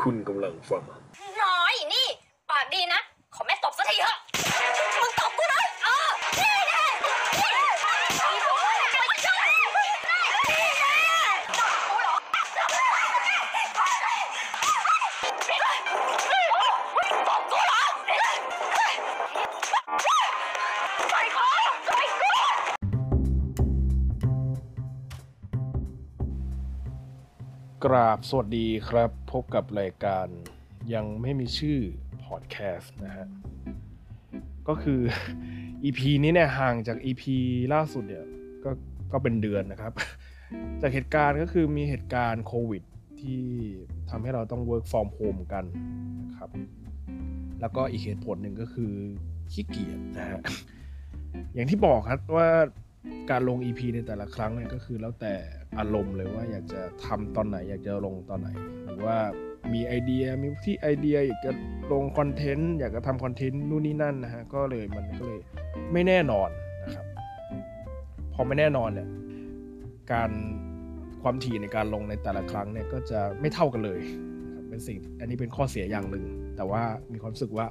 คุณกำลังฟัง น้อยนี่ ปากดีนะ ขอแม่ตบสักทีเถอะ มึงตบกูเลยเออนี่แน่นี่แน่นี่แน่นี่แน่ตบกูเหรอตบกูเหรอใส่คอใส่คอกราบสวัสดีครับ พบกับรายการยังไม่มีชื่อพอดแคสต์นะฮะ ก็คือ EP นี้เนี่ยห่างจาก EP ล่าสุดเนี่ยก็ก็เป็นเดือนนะครับ จากเหตุการณ์ก็คือมีเหตุการณ์โควิดที่ทำให้เราต้อง work from home กันนะครับ แล้วก็อีกเหตุผลหนึ่งก็คือขี้เกียจนะฮะ อย่างที่บอกครับว่าการลง EP ในแต่ละครั้งเนี่ยก็คือแล้วแต่ อารมณ์เลยว่าอยากจะทำตอนไหน อยากจะลงตอนไหน หรือว่ามีไอเดียมีที่ไอเดียอยากจะลงคอนเทนต์อยากจะทำคอนเทนต์นู่นนี่นั่นนะฮะก็เลยมันก็เลยไม่แน่นอนนะครับ พอไม่แน่นอนเนี่ยการความถี่ในการลงในแต่ละครั้งเนี่ยก็จะไม่เท่ากันเลยนะครับเป็นสิ่งอันนี้เป็นข้อเสียอย่างหนึ่ง แต่ว่ามีความรู้สึกว่า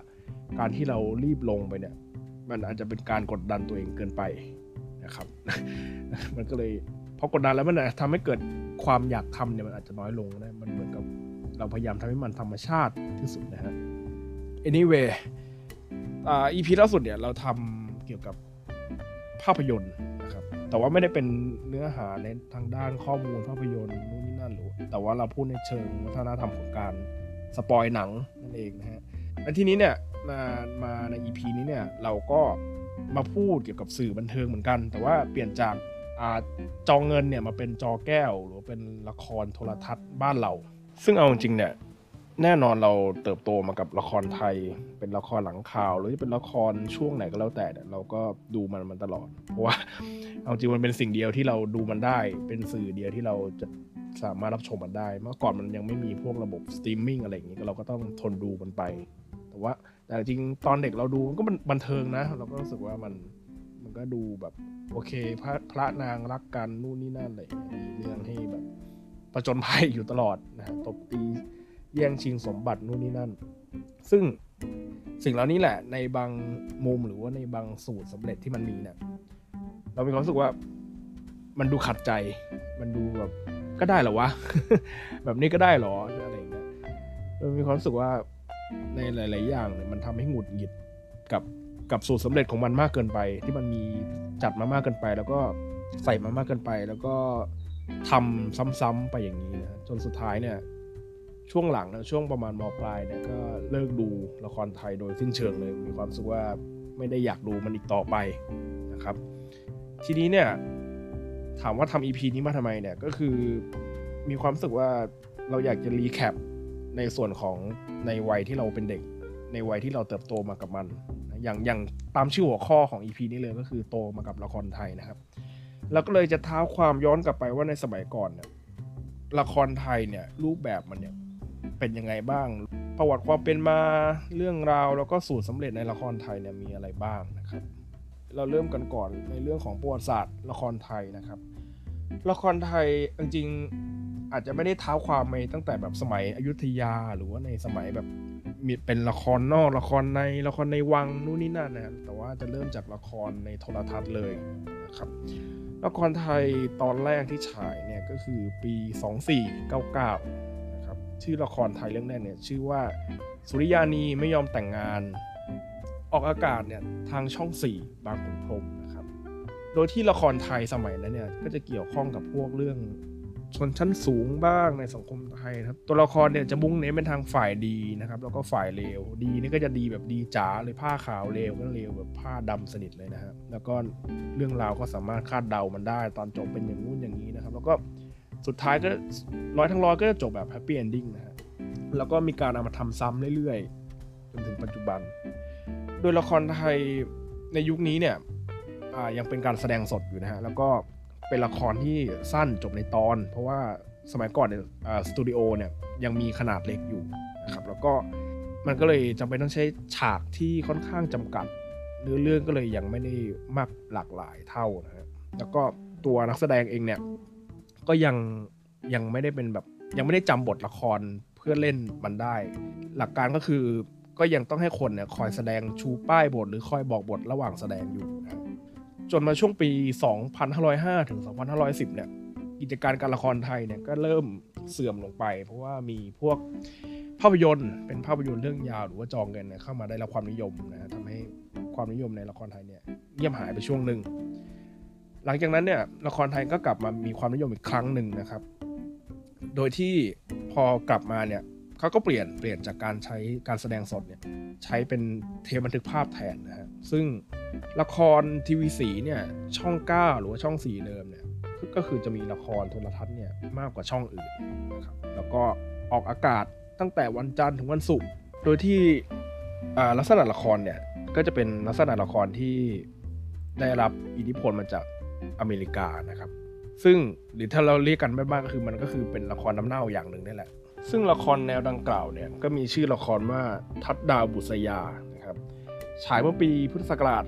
การที่เรารีบลงไปเนี่ย มันอาจจะเป็นการกดดันตัวเองเกินไปนะครับ มันก็เลย พอกดดันแล้วมันอาจทำให้เกิดความอยากทำเนี่ยมันอาจจะน้อยลงนะมันเหมือนกับเราพยายามทำให้มันธรรมชาติที่สุดนะฮะ anyway อ่า EP ล่าสุดเนี่ยเราทำเกี่ยวกับภาพยนตร์นะครับ แต่ว่าไม่ได้เป็นเนื้อหาในทางด้านข้อมูลภาพยนตร์นู่นนี่นั่นหรือ แต่ว่าเราพูดในเชิงวัฒนธรรมของการสปอยหนังนั่นเองนะฮะและทีนี้เนี่ยมามาใน EP นี้เนี่ยเราก็มาพูดเกี่ยวกับสื่อบันเทิงเหมือนกัน แต่ว่าเปลี่ยนจาก จอเงินเนี่ยมาเป็นจอแก้ว หรือว่าเป็นละครโทรทัศน์บ้านเรา ซึ่งเอาจริงๆเนี่ยแน่นอนเราเติบโตมากับละครไทย เป็นละครหลังข่าว หรือเป็นละครช่วงไหนก็แล้วแต่เนี่ยเราก็ดูมันมันตลอด เพราะว่าเอาจริงมันเป็นสิ่งเดียวที่เราดูมันได้ เป็นสื่อเดียวที่เราจะสามารถรับชมมันได้ เมื่อก่อนมันยังไม่มีพวกระบบสตรีมมิ่งอะไรอย่างนี้เราก็ต้องทนดูมันไป แต่ว่าแต่จริงตอนเด็กเราดูมันก็บันเทิงนะ เราก็รู้สึกว่ามัน ก็ดูแบบโอเค พระพระนางรักกันนู่นนี่นั่นอะไรอย่างเงี้ยมีเรื่องให้แบบประจนภัยอยู่ตลอดนะฮะตบตีแย่งชิงสมบัตินู่นนี่นั่น ซึ่งสิ่งเหล่านี้แหละ ในบางมุมหรือว่าในบางสูตรสำเร็จที่มันมีเนี่ยเรามีความรู้สึกว่ามันดูขัดใจ มันดูแบบก็ได้เหรอวะ แบบนี้ก็ได้เหรออะไรอย่างเงี้ยเรามีความรู้สึกว่าในหลาย ๆ อย่างเนี่ยมันทำให้หงุดหงิดกับ กับสูตรสำเร็จของมันมากเกินไป ที่มันมีจัดมามากเกินไป แล้วก็ใส่มามากเกินไป แล้วก็ทำซ้ำๆไปอย่างนี้นะจนสุดท้ายเนี่ย ช่วงหลังนะช่วงประมาณมปลายเนี่ยก็เลิกดูละครไทยโดยสิ้นเชิงเลย มีความรู้สึกว่าไม่ได้อยากดูมันอีกต่อไปนะครับ ทีนี้เนี่ย ถามว่าทำ EP นี้มาทำไมเนี่ยก็คือมีความรู้สึกว่าเราอยากจะรีแคปในส่วนของในวัยที่เราเป็นเด็ก ในวัยที่เราเติบโตมากับมัน อย่างอย่างตามชื่อหัวข้อของ EP นี้เลยก็คือโตมากับละครไทยนะครับเราก็เลยจะเท้าความย้อนกลับไปว่าในสมัยก่อนเนี่ยละครไทยเนี่ยรูปแบบมันเนี่ยเป็นยังไงบ้าง ประวัติความเป็นมาเรื่องราว แล้วก็สูตรสำเร็จในละครไทยเนี่ยมีอะไรบ้างนะครับ เราเริ่มกันก่อนในเรื่องของประวัติศาสตร์ละครไทยนะครับ ละครไทยจริงๆอาจจะไม่ได้เท้าความไปตั้งแต่แบบสมัยอยุธยาหรือว่าในสมัยแบบ มีเป็นละครนอกละครในละครในวังนู่นนี่นั่นนะแต่ว่าจะเริ่มจากละครในโทรทัศน์เลยนะครับละครไทยตอนแรกที่ฉายเนี่ยก็คือปี 2499นะครับชื่อละครไทยเรื่องแรกเนี่ยชื่อว่าสุริยานีไม่ยอมแต่งงาน ออกอากาศเนี่ยทางช่อง 4 บางขุนพรหมนะครับ โดยที่ละครไทยสมัยนั้นเนี่ยก็จะเกี่ยวข้องกับพวกเรื่อง ชนชั้นสูงบ้างในสังคมไทยนะครับ ตัวละครเนี่ยจะมุ่งเน้นเป็นทางฝ่ายดีนะครับ แล้วก็ฝ่ายเลวดีนี่ก็จะดีแบบดีจ๋าเลยผ้าขาวเลวก็เลวแบบผ้าดำสนิทเลยนะครับแล้วก็เรื่องราวก็สามารถคาดเดามันได้ ตอนจบเป็นอย่างนู้นอย่างนี้นะครับ แล้วก็สุดท้ายก็ร้อยทั้งร้อยก็จะจบแบบ happy ending นะฮะแล้วก็มีการเอามาทำซ้ำเรื่อยๆจนถึงปัจจุบัน โดยละครไทยในยุคนี้เนี่ยยังเป็นการแสดงสดอยู่นะฮะแล้วก็ เป็นละครที่สั้นจบในตอน เพราะว่าสมัยก่อนเนี่ยสตูดิโอเนี่ยยังมีขนาดเล็กอยู่นะครับแล้วก็มันก็เลยจำเป็นต้องใช้ฉากที่ค่อนข้างจำกัดเนื้อเรื่องก็เลยยังไม่ได้มากหลากหลายเท่านะฮะแล้วก็ตัวนักแสดงเองเนี่ยก็ยังยังไม่ได้เป็นแบบยังไม่ได้จำบทละครเพื่อเล่นมันได้ หลักการก็คือก็ยังต้องให้คนเนี่ยคอยแสดงชูป้ายบทหรือคอยบอกบทระหว่างแสดงอยู่นะ จนมาช่วงปี 2505 ถึง 2510 เนี่ย กิจการการละครไทยเนี่ยก็เริ่มเสื่อมลงไป เพราะว่ามีพวกภาพยนตร์เป็นภาพยนตร์เรื่องยาวหรือว่าจองเงินเนี่ยเข้ามาได้รับความนิยมนะฮะทำให้ความนิยมในละครไทยเนี่ยเงียบหายไปช่วงหนึ่งหลังจากนั้นเนี่ยละครไทยก็กลับมามีความนิยมอีกครั้งหนึ่งนะครับ โดยที่พอกลับมาเนี่ย เขาก็เปลี่ยนเปลี่ยนจากการใช้การแสดงสดเนี่ยใช้เป็นเทปบันทึกภาพแทนนะฮะซึ่งละครทีวีสีเนี่ยช่อง 9 หรือว่าช่อง4เดิมเนี่ยก็คือจะมีละครโทรทัศน์เนี่ยมากกว่าช่องอื่นนะครับแล้วก็ออกอากาศตั้งแต่วันจันทร์ถึงวันศุกร์โดยที่ลักษณะละครเนี่ยก็จะเป็นลักษณะละครที่ได้รับอิทธิพลมาจากอเมริกานะครับ ซึ่งหรือถ้าเราเรียกกันบ้างก็คือมันก็คือเป็นละครน้ำเน่าอย่างหนึ่งนี่แหละ ซึ่งละครแนวดังกล่าวเนี่ยก็มีชื่อละครว่าทัดดาวบุษยานะครับฉายเมื่อปีพุทธศักราช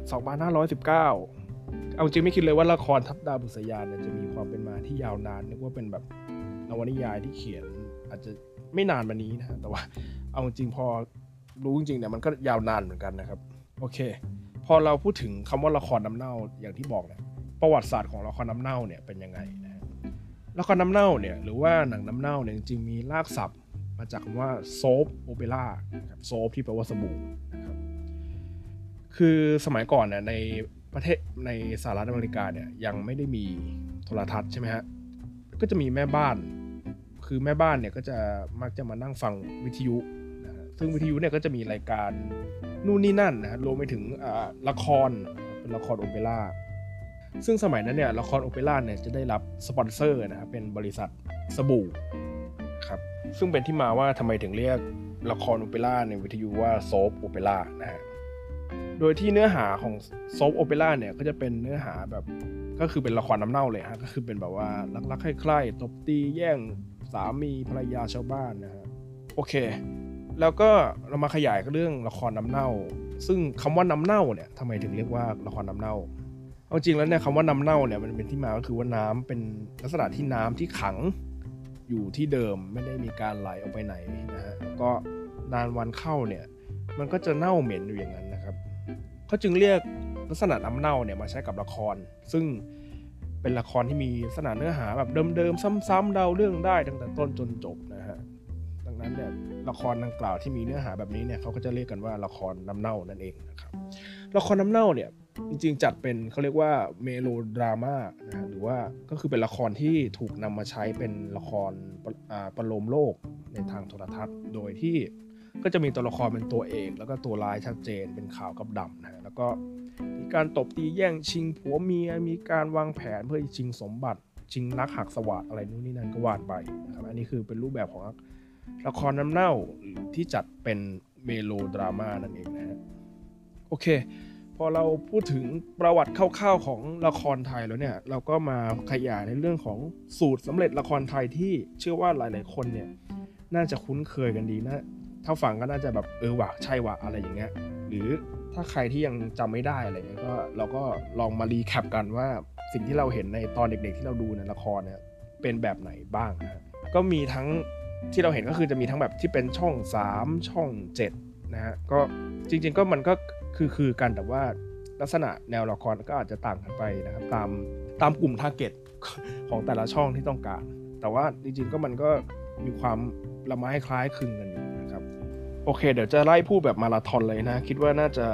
2519 เอาจริงไม่คิดเลยว่าละครทัดดาวบุษยาเนี่ยจะมีความเป็นมาที่ยาวนานนึกว่าเป็นแบบนวนิยายที่เขียนอาจจะไม่นานมานี้นะแต่ว่าเอาจริงพอรู้จริงเนี่ยมันก็ยาวนานเหมือนกันนะครับโอเค พอเราพูดถึงคำว่าละครน้ำเน่าอย่างที่บอกเนี่ยประวัติศาสตร์ของละครน้ำเน่าเนี่ยเป็นยังไงนะ ละครน้ำเน่าเนี่ยหรือว่าหนังน้ำเน่าเนี่ยจริงๆมีรากศัพท์ มาจากคำว่าโซฟโอเปร่าครับโซฟที่แปลว่าสบู่นะครับคือสมัยก่อนเนี่ยในประเทศในสหรัฐอเมริกาเนี่ยยังไม่ได้มีโทรทัศน์ใช่ไหมฮะก็จะมีแม่บ้าน คือแม่บ้านเนี่ยก็จะมักจะมานั่งฟังวิทยุนะซึ่งวิทยุเนี่ยก็จะมีรายการนู่นนี่นั่นนะรวมไปถึงละครเป็นละครโอเปร่า ซึ่งสมัยนั้นเนี่ยละครโอเปร่าเนี่ยจะได้รับสปอนเซอร์นะครับเป็นบริษัทสบู่ครับซึ่งเป็นที่มาว่าทำไมถึงเรียกละครโอเปร่าในวิทยุว่าโซฟโอเปร่านะฮะโดยที่เนื้อหาของโซฟโอเปร่าเนี่ยก็จะเป็นเนื้อหาแบบก็คือเป็นละครน้ำเน่าเลยฮะก็คือเป็นแบบว่ารักๆใคร่ๆตบตีแย่งสามีภรรยาชาวบ้านนะฮะโอเค แล้วก็เรามาขยายเรื่องละครน้ำเน่า ซึ่งคำว่าน้ำเน่าเนี่ยทำไมถึงเรียกว่าละครน้ำเน่า เอาจริงแล้วเนี่ยคำว่าน้ำเน่าเนี่ยมันเป็นที่มาก็คือว่าน้ำเป็นลักษณะที่น้ำที่ขังอยู่ที่เดิมไม่ได้มีการไหลออกไปไหนนะฮะแล้วก็นานวันเข้าเนี่ย มันก็จะเน่าเหม็นอยู่อย่างนั้นนะครับเขาจึงเรียกลักษณะน้ำเน่าเนี่ยมาใช้กับละคร ซึ่งเป็นละครที่มีลักษณะเนื้อหาแบบเดิมๆซ้ำๆเดาเรื่องได้ตั้งแต่ต้นจนจบนะฮะดังนั้นเนี่ยละครดังกล่าวที่มีเนื้อหาแบบนี้เนี่ยเขาก็จะเรียกกันว่าละครน้ำเน่านั่นเองนะครับละครน้ำเน่าเนี่ย จริงๆ จัดเป็นเขาเรียกว่าเมโลดราม่านะหรือว่าก็คือเป็นละครที่ถูกนำมาใช้เป็นละครประโลมโลกในทางโทรทัศน์ โดยที่ก็จะมีตัวละครเป็นตัวเอกแล้วก็ตัวร้ายชัดเจนเป็นขาวกับดำนะแล้วก็มีการตบตีแย่งชิงผัวเมียมีการวางแผนเพื่อชิงสมบัติชิงรักหักสวัสดอะไรนู่นนี่นั่นก็วานไปนะครับอันนี้คือเป็นรูปแบบของละครน้ำเน่าที่จัดเป็นเมโลดราม่านั่นเองนะฮะโอเค พอเราพูดถึงประวัติคร่าวๆของละครไทยแล้วเนี่ย เราก็มาขยายในเรื่องของสูตรสำเร็จละครไทยที่เชื่อว่าหลายๆคนเนี่ย น่าจะคุ้นเคยกันดีนะ ถ้าฟังก็น่าจะแบบเออว่ะใช่ว่ะอะไรอย่างเงี้ย หรือถ้าใครที่ยังจำไม่ได้อะไรเงี้ยก็เราก็ลองมารีแคปกันว่าสิ่งที่เราเห็นในตอนเด็กๆ ที่เราดูในละครเนี่ยเป็นแบบไหนบ้างนะก็มีทั้งที่เราเห็นก็คือจะมีทั้งแบบที่เป็นช่อง 3 ช่อง7นะฮะก็จริง ๆ ก็มันก็ คือคือกันแต่ว่าลักษณะแนวละครก็อาจจะต่างกันไปนะครับ ตามตามกลุ่มทาร์เก็ตของแต่ละช่องที่ต้องการ แต่ว่าจริงๆก็มันก็มีความละไม้คล้ายคลึงกันอยู่นะครับ โอเค เดี๋ยวจะไล่พูดแบบมาราธอนเลยนะ คิดว่าน่าจะ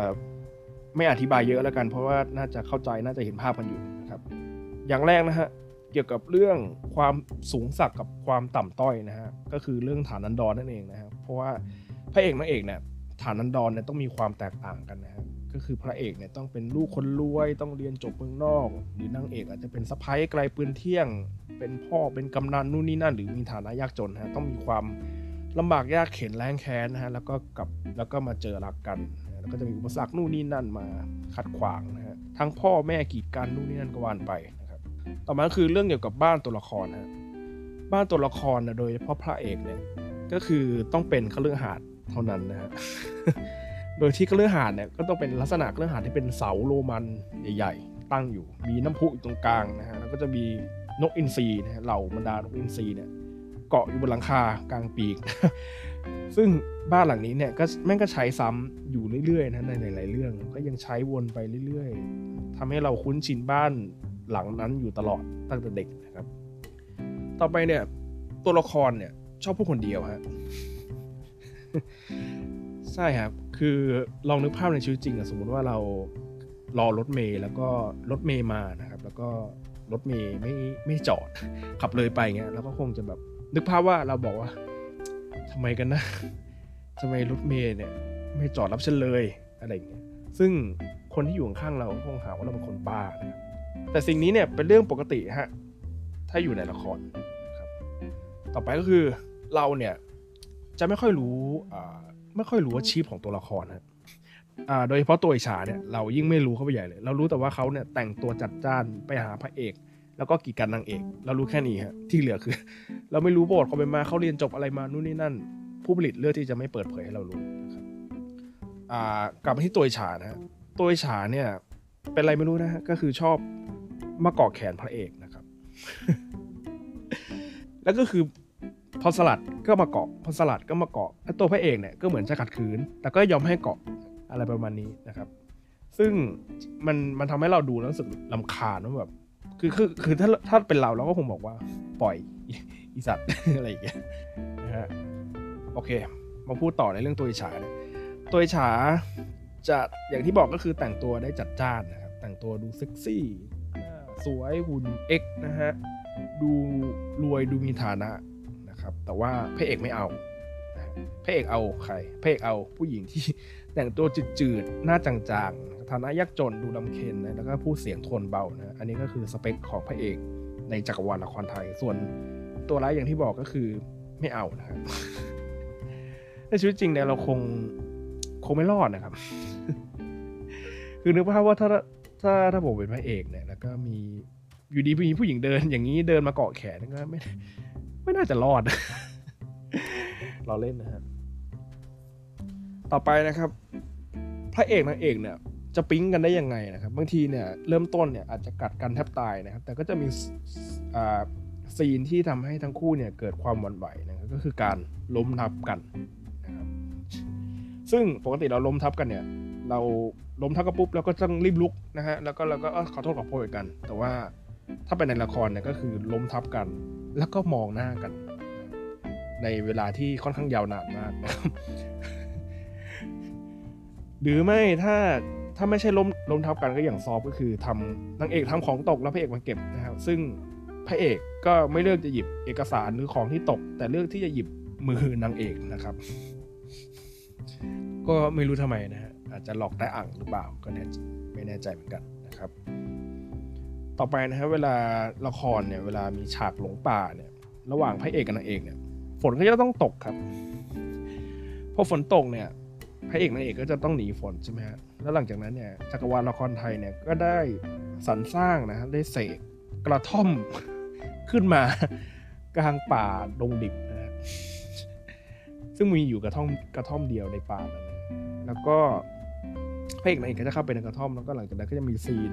ไม่อธิบายเยอะแล้วกัน เพราะว่าน่าจะเข้าใจน่าจะเห็นภาพกันอยู่นะครับ อย่างแรกนะฮะเกี่ยวกับเรื่องความสูงสักกับความต่ำต้อยนะฮะก็คือเรื่องฐานันดรนั่นเองนะครับเพราะว่าพระเอกนางเอกเนี่ย ฐานันดรเนี่ยต้องมีความแตกต่างกันนะฮะก็คือพระเอกเนี่ยต้องเป็นลูกคนรวยต้องเรียนจบเมืองนอก หรือนางเอกอาจจะเป็นสะพ้ายไกลปืนเที่ยง เป็นพ่อเป็นกำนันนู่นนี่นั่น หรือมีฐานะยากจนฮะต้องมีความลำบากยากเข็นแรงแค้นนะฮะแล้วก็กับแล้วก็มาเจอรักกันแล้วก็จะมีอุปสรรคนู่นนี่นั่นมาขัดขวางนะฮะทั้งพ่อแม่กีดกันนู่นนี่นั่นก็วานไปนะครับต่อมาคือเรื่องเกี่ยวกับบ้านตัวละครฮะบ้านตัวละครนะโดยเฉพาะพระเอกเนี่ยก็คือต้องเป็นขลือหาด เท่านั้นนะฮะ โดยที่เครื่องหาดเนี่ยก็ต้องเป็นลักษณะเครื่องหาดที่เป็นเสาโรมันใหญ่ ๆ ตั้งอยู่ มีน้ำพุอยู่ตรงกลางนะฮะ แล้วก็จะมีนกอินทรีนะฮะ เหล่าบรรดานกอินทรีเนี่ยเกเกาะอยู่บนหลังคากลางปีก ซึ่งบ้านหลังนี้เนี่ยก็แม่งก็ใช้ซ้ำอยู่เรื่อยๆนะในหลายๆเรื่อง ก็ยังใช้วนไปเรื่อยๆทำให้เราคุ้นชินบ้านหลังนั้นอยู่ตลอดตั้งแต่เด็กนะครับ ต่อไปเนี่ยตัวละครเนี่ยชอบพูดคนเดียวฮะ ใช่ครับ คือลองนึกภาพในชีวิตจริงอะสมมุติว่าเรารอรถเมล์แล้วก็รถเมล์มานะครับ แล้วก็รถเมล์ไม่ไม่จอด ขับเลยไปเงี้ยแล้วก็คงจะแบบนึกภาพว่าเราบอกว่าทำไมกันนะทำไมรถเมล์เนี่ย ไม่จอดรับฉันเลยอะไรเงี้ยซึ่งคนที่อยู่ข้างเราคงหาว่าเราเป็นคนบ้านะครับแต่สิ่งนี้เนี่ยเป็นเรื่องปกติฮะถ้าอยู่ในละครนะครับ ต่อไปก็คือเราเนี่ย จะไม่ค่อยรู้อ่าไม่ค่อยรู้อาชีพของตัวละครนะอ่าโดยเฉพาะตัวอิชาเนี่ยเรายิ่งไม่รู้เข้าไปใหญ่เลย เรารู้แต่ว่าเขาเนี่ยแต่งตัวจัดจ้านไปหาพระเอก แล้วก็กีดกันนางเอก เรารู้แค่นี้ฮะที่เหลือคือ เราไม่รู้ประวัติเขาเป็นมาเขาเรียนจบอะไรมานู่นนี่นั่น ผู้ผลิตเลือกที่จะไม่เปิดเผยให้เรารู้นะครับอ่ากลับมาที่ตัวอิชานะฮะตัวอิชาเนี่ยเป็นอะไรไม่รู้นะฮะก็คือชอบมาเกาะแขนพระเอกนะครับ แล้วก็คือ พอสลัดก็มาเกาะพอสลัดก็มาเกาะแล้ตัวพระเอกเนี่ยก็เหมือนจะขัดขืน แต่ก็ยอมให้เกาะอะไรประมาณนี้นะครับ ซึ่งมันมันทำให้เราดูแล้วรู้สึกลำคาญว่าแบบคือคือคือถ้าถ้าเป็นเราเราก็คงบอกว่าปล่อยอีอีสัตว์อะไรอย่างเงี้ยนะฮะโอเค มาพูดต่อในเรื่องตัวอิจฉาเนี่ยตัวอิจฉาจะอย่างที่บอกก็คือแต่งตัวได้จัดจ้านนะครับแต่งตัวดูเซ็กซี่สวยหุ่นเอ็กนะฮะดูรวยดูมีฐานะ นะครับ แต่ว่าพระเอกไม่เอาพระเอกเอาใครพระเอกเอาผู้หญิงที่แต่งตัวจืดๆ หน้าจางๆ ฐานะยากจนดูลำเค็ญนะแล้วก็พูดเสียงโทนเบานะ อันนี้ก็คือสเปคของพระเอกในจักรวาลละครไทย ส่วนตัวร้ายอย่างที่บอกก็คือไม่เอานะครับ ในชีวิตจริงเนี่ยเราคงคงไม่รอดนะครับ คือนึกภาพว่าถ้าถ้าถ้าผมเป็นพระเอกเนี่ย แล้วก็มีอยู่ดีมีผู้หญิงเดิน อย่างนี้เดินมาเกาะแขนก็ไม่ ไม่น่าจะรอด เราเล่นนะฮะ ต่อไปนะครับ พระเอกนางเอกเนี่ย จะปิ๊งกันได้ยังไงนะครับ บางทีเนี่ยเริ่มต้นเนี่ยอาจจะกัดกันแทบตายนะครับ แต่ก็จะมีอ่าซีนที่ทำให้ทั้งคู่เนี่ยเกิดความหวั่นไหวนะครับก็คือการล้มทับกันนะครับซึ่งปกติเราล้มทับกันเนี่ย เราล้มทับกันปุ๊บเราก็ต้องรีบลุกนะฮะแล้วก็เราก็ขอโทษขอโพยกัน แต่ว่าถ้าเป็นในละครเนี่ยก็คือล้มทับกัน แล้วก็มองหน้ากัน ในเวลาที่ค่อนข้างยาวนานมากนะครับหรือไม่ถ้าถ้าไม่ใช่ล้มล้มทับกันก็อย่างซอฟก็คือทำนางเอกทำของตกแล้วพระเอกมาเก็บนะครับซึ่งพระเอกก็ไม่เลือกจะหยิบเอกสารหรือของที่ตก แต่เลือกที่จะหยิบมือนางเอกนะครับ ก็ไม่รู้ทำไมนะฮะอาจจะหลอกได้อ่างหรือเปล่าก็แน่ไม่แน่ใจเหมือนกันนะครับ ต่อไปนะฮะเวลาละครเนี่ยเวลามีฉากหลงป่าเนี่ย ระหว่างพระเอกกับนางเอกเนี่ย ฝนก็จะต้องตกครับพอฝนตกเนี่ยพระเอกนางเอกก็จะต้องหนีฝนใช่ไหมฮะแล้วหลังจากนั้นเนี่ยจักรวาลละครไทยเนี่ยก็ได้สรรสร้างนะฮะได้เสกกระท่อมขึ้นมากลางป่าดงดิบนะฮะซึ่งมีอยู่กระท่อมกระท่อมเดียวในป่านั้นแล้วก็พระเอกนางเอกก็จะเข้าไปในกระท่อมแล้วก็หลังจากนั้นก็จะมี scene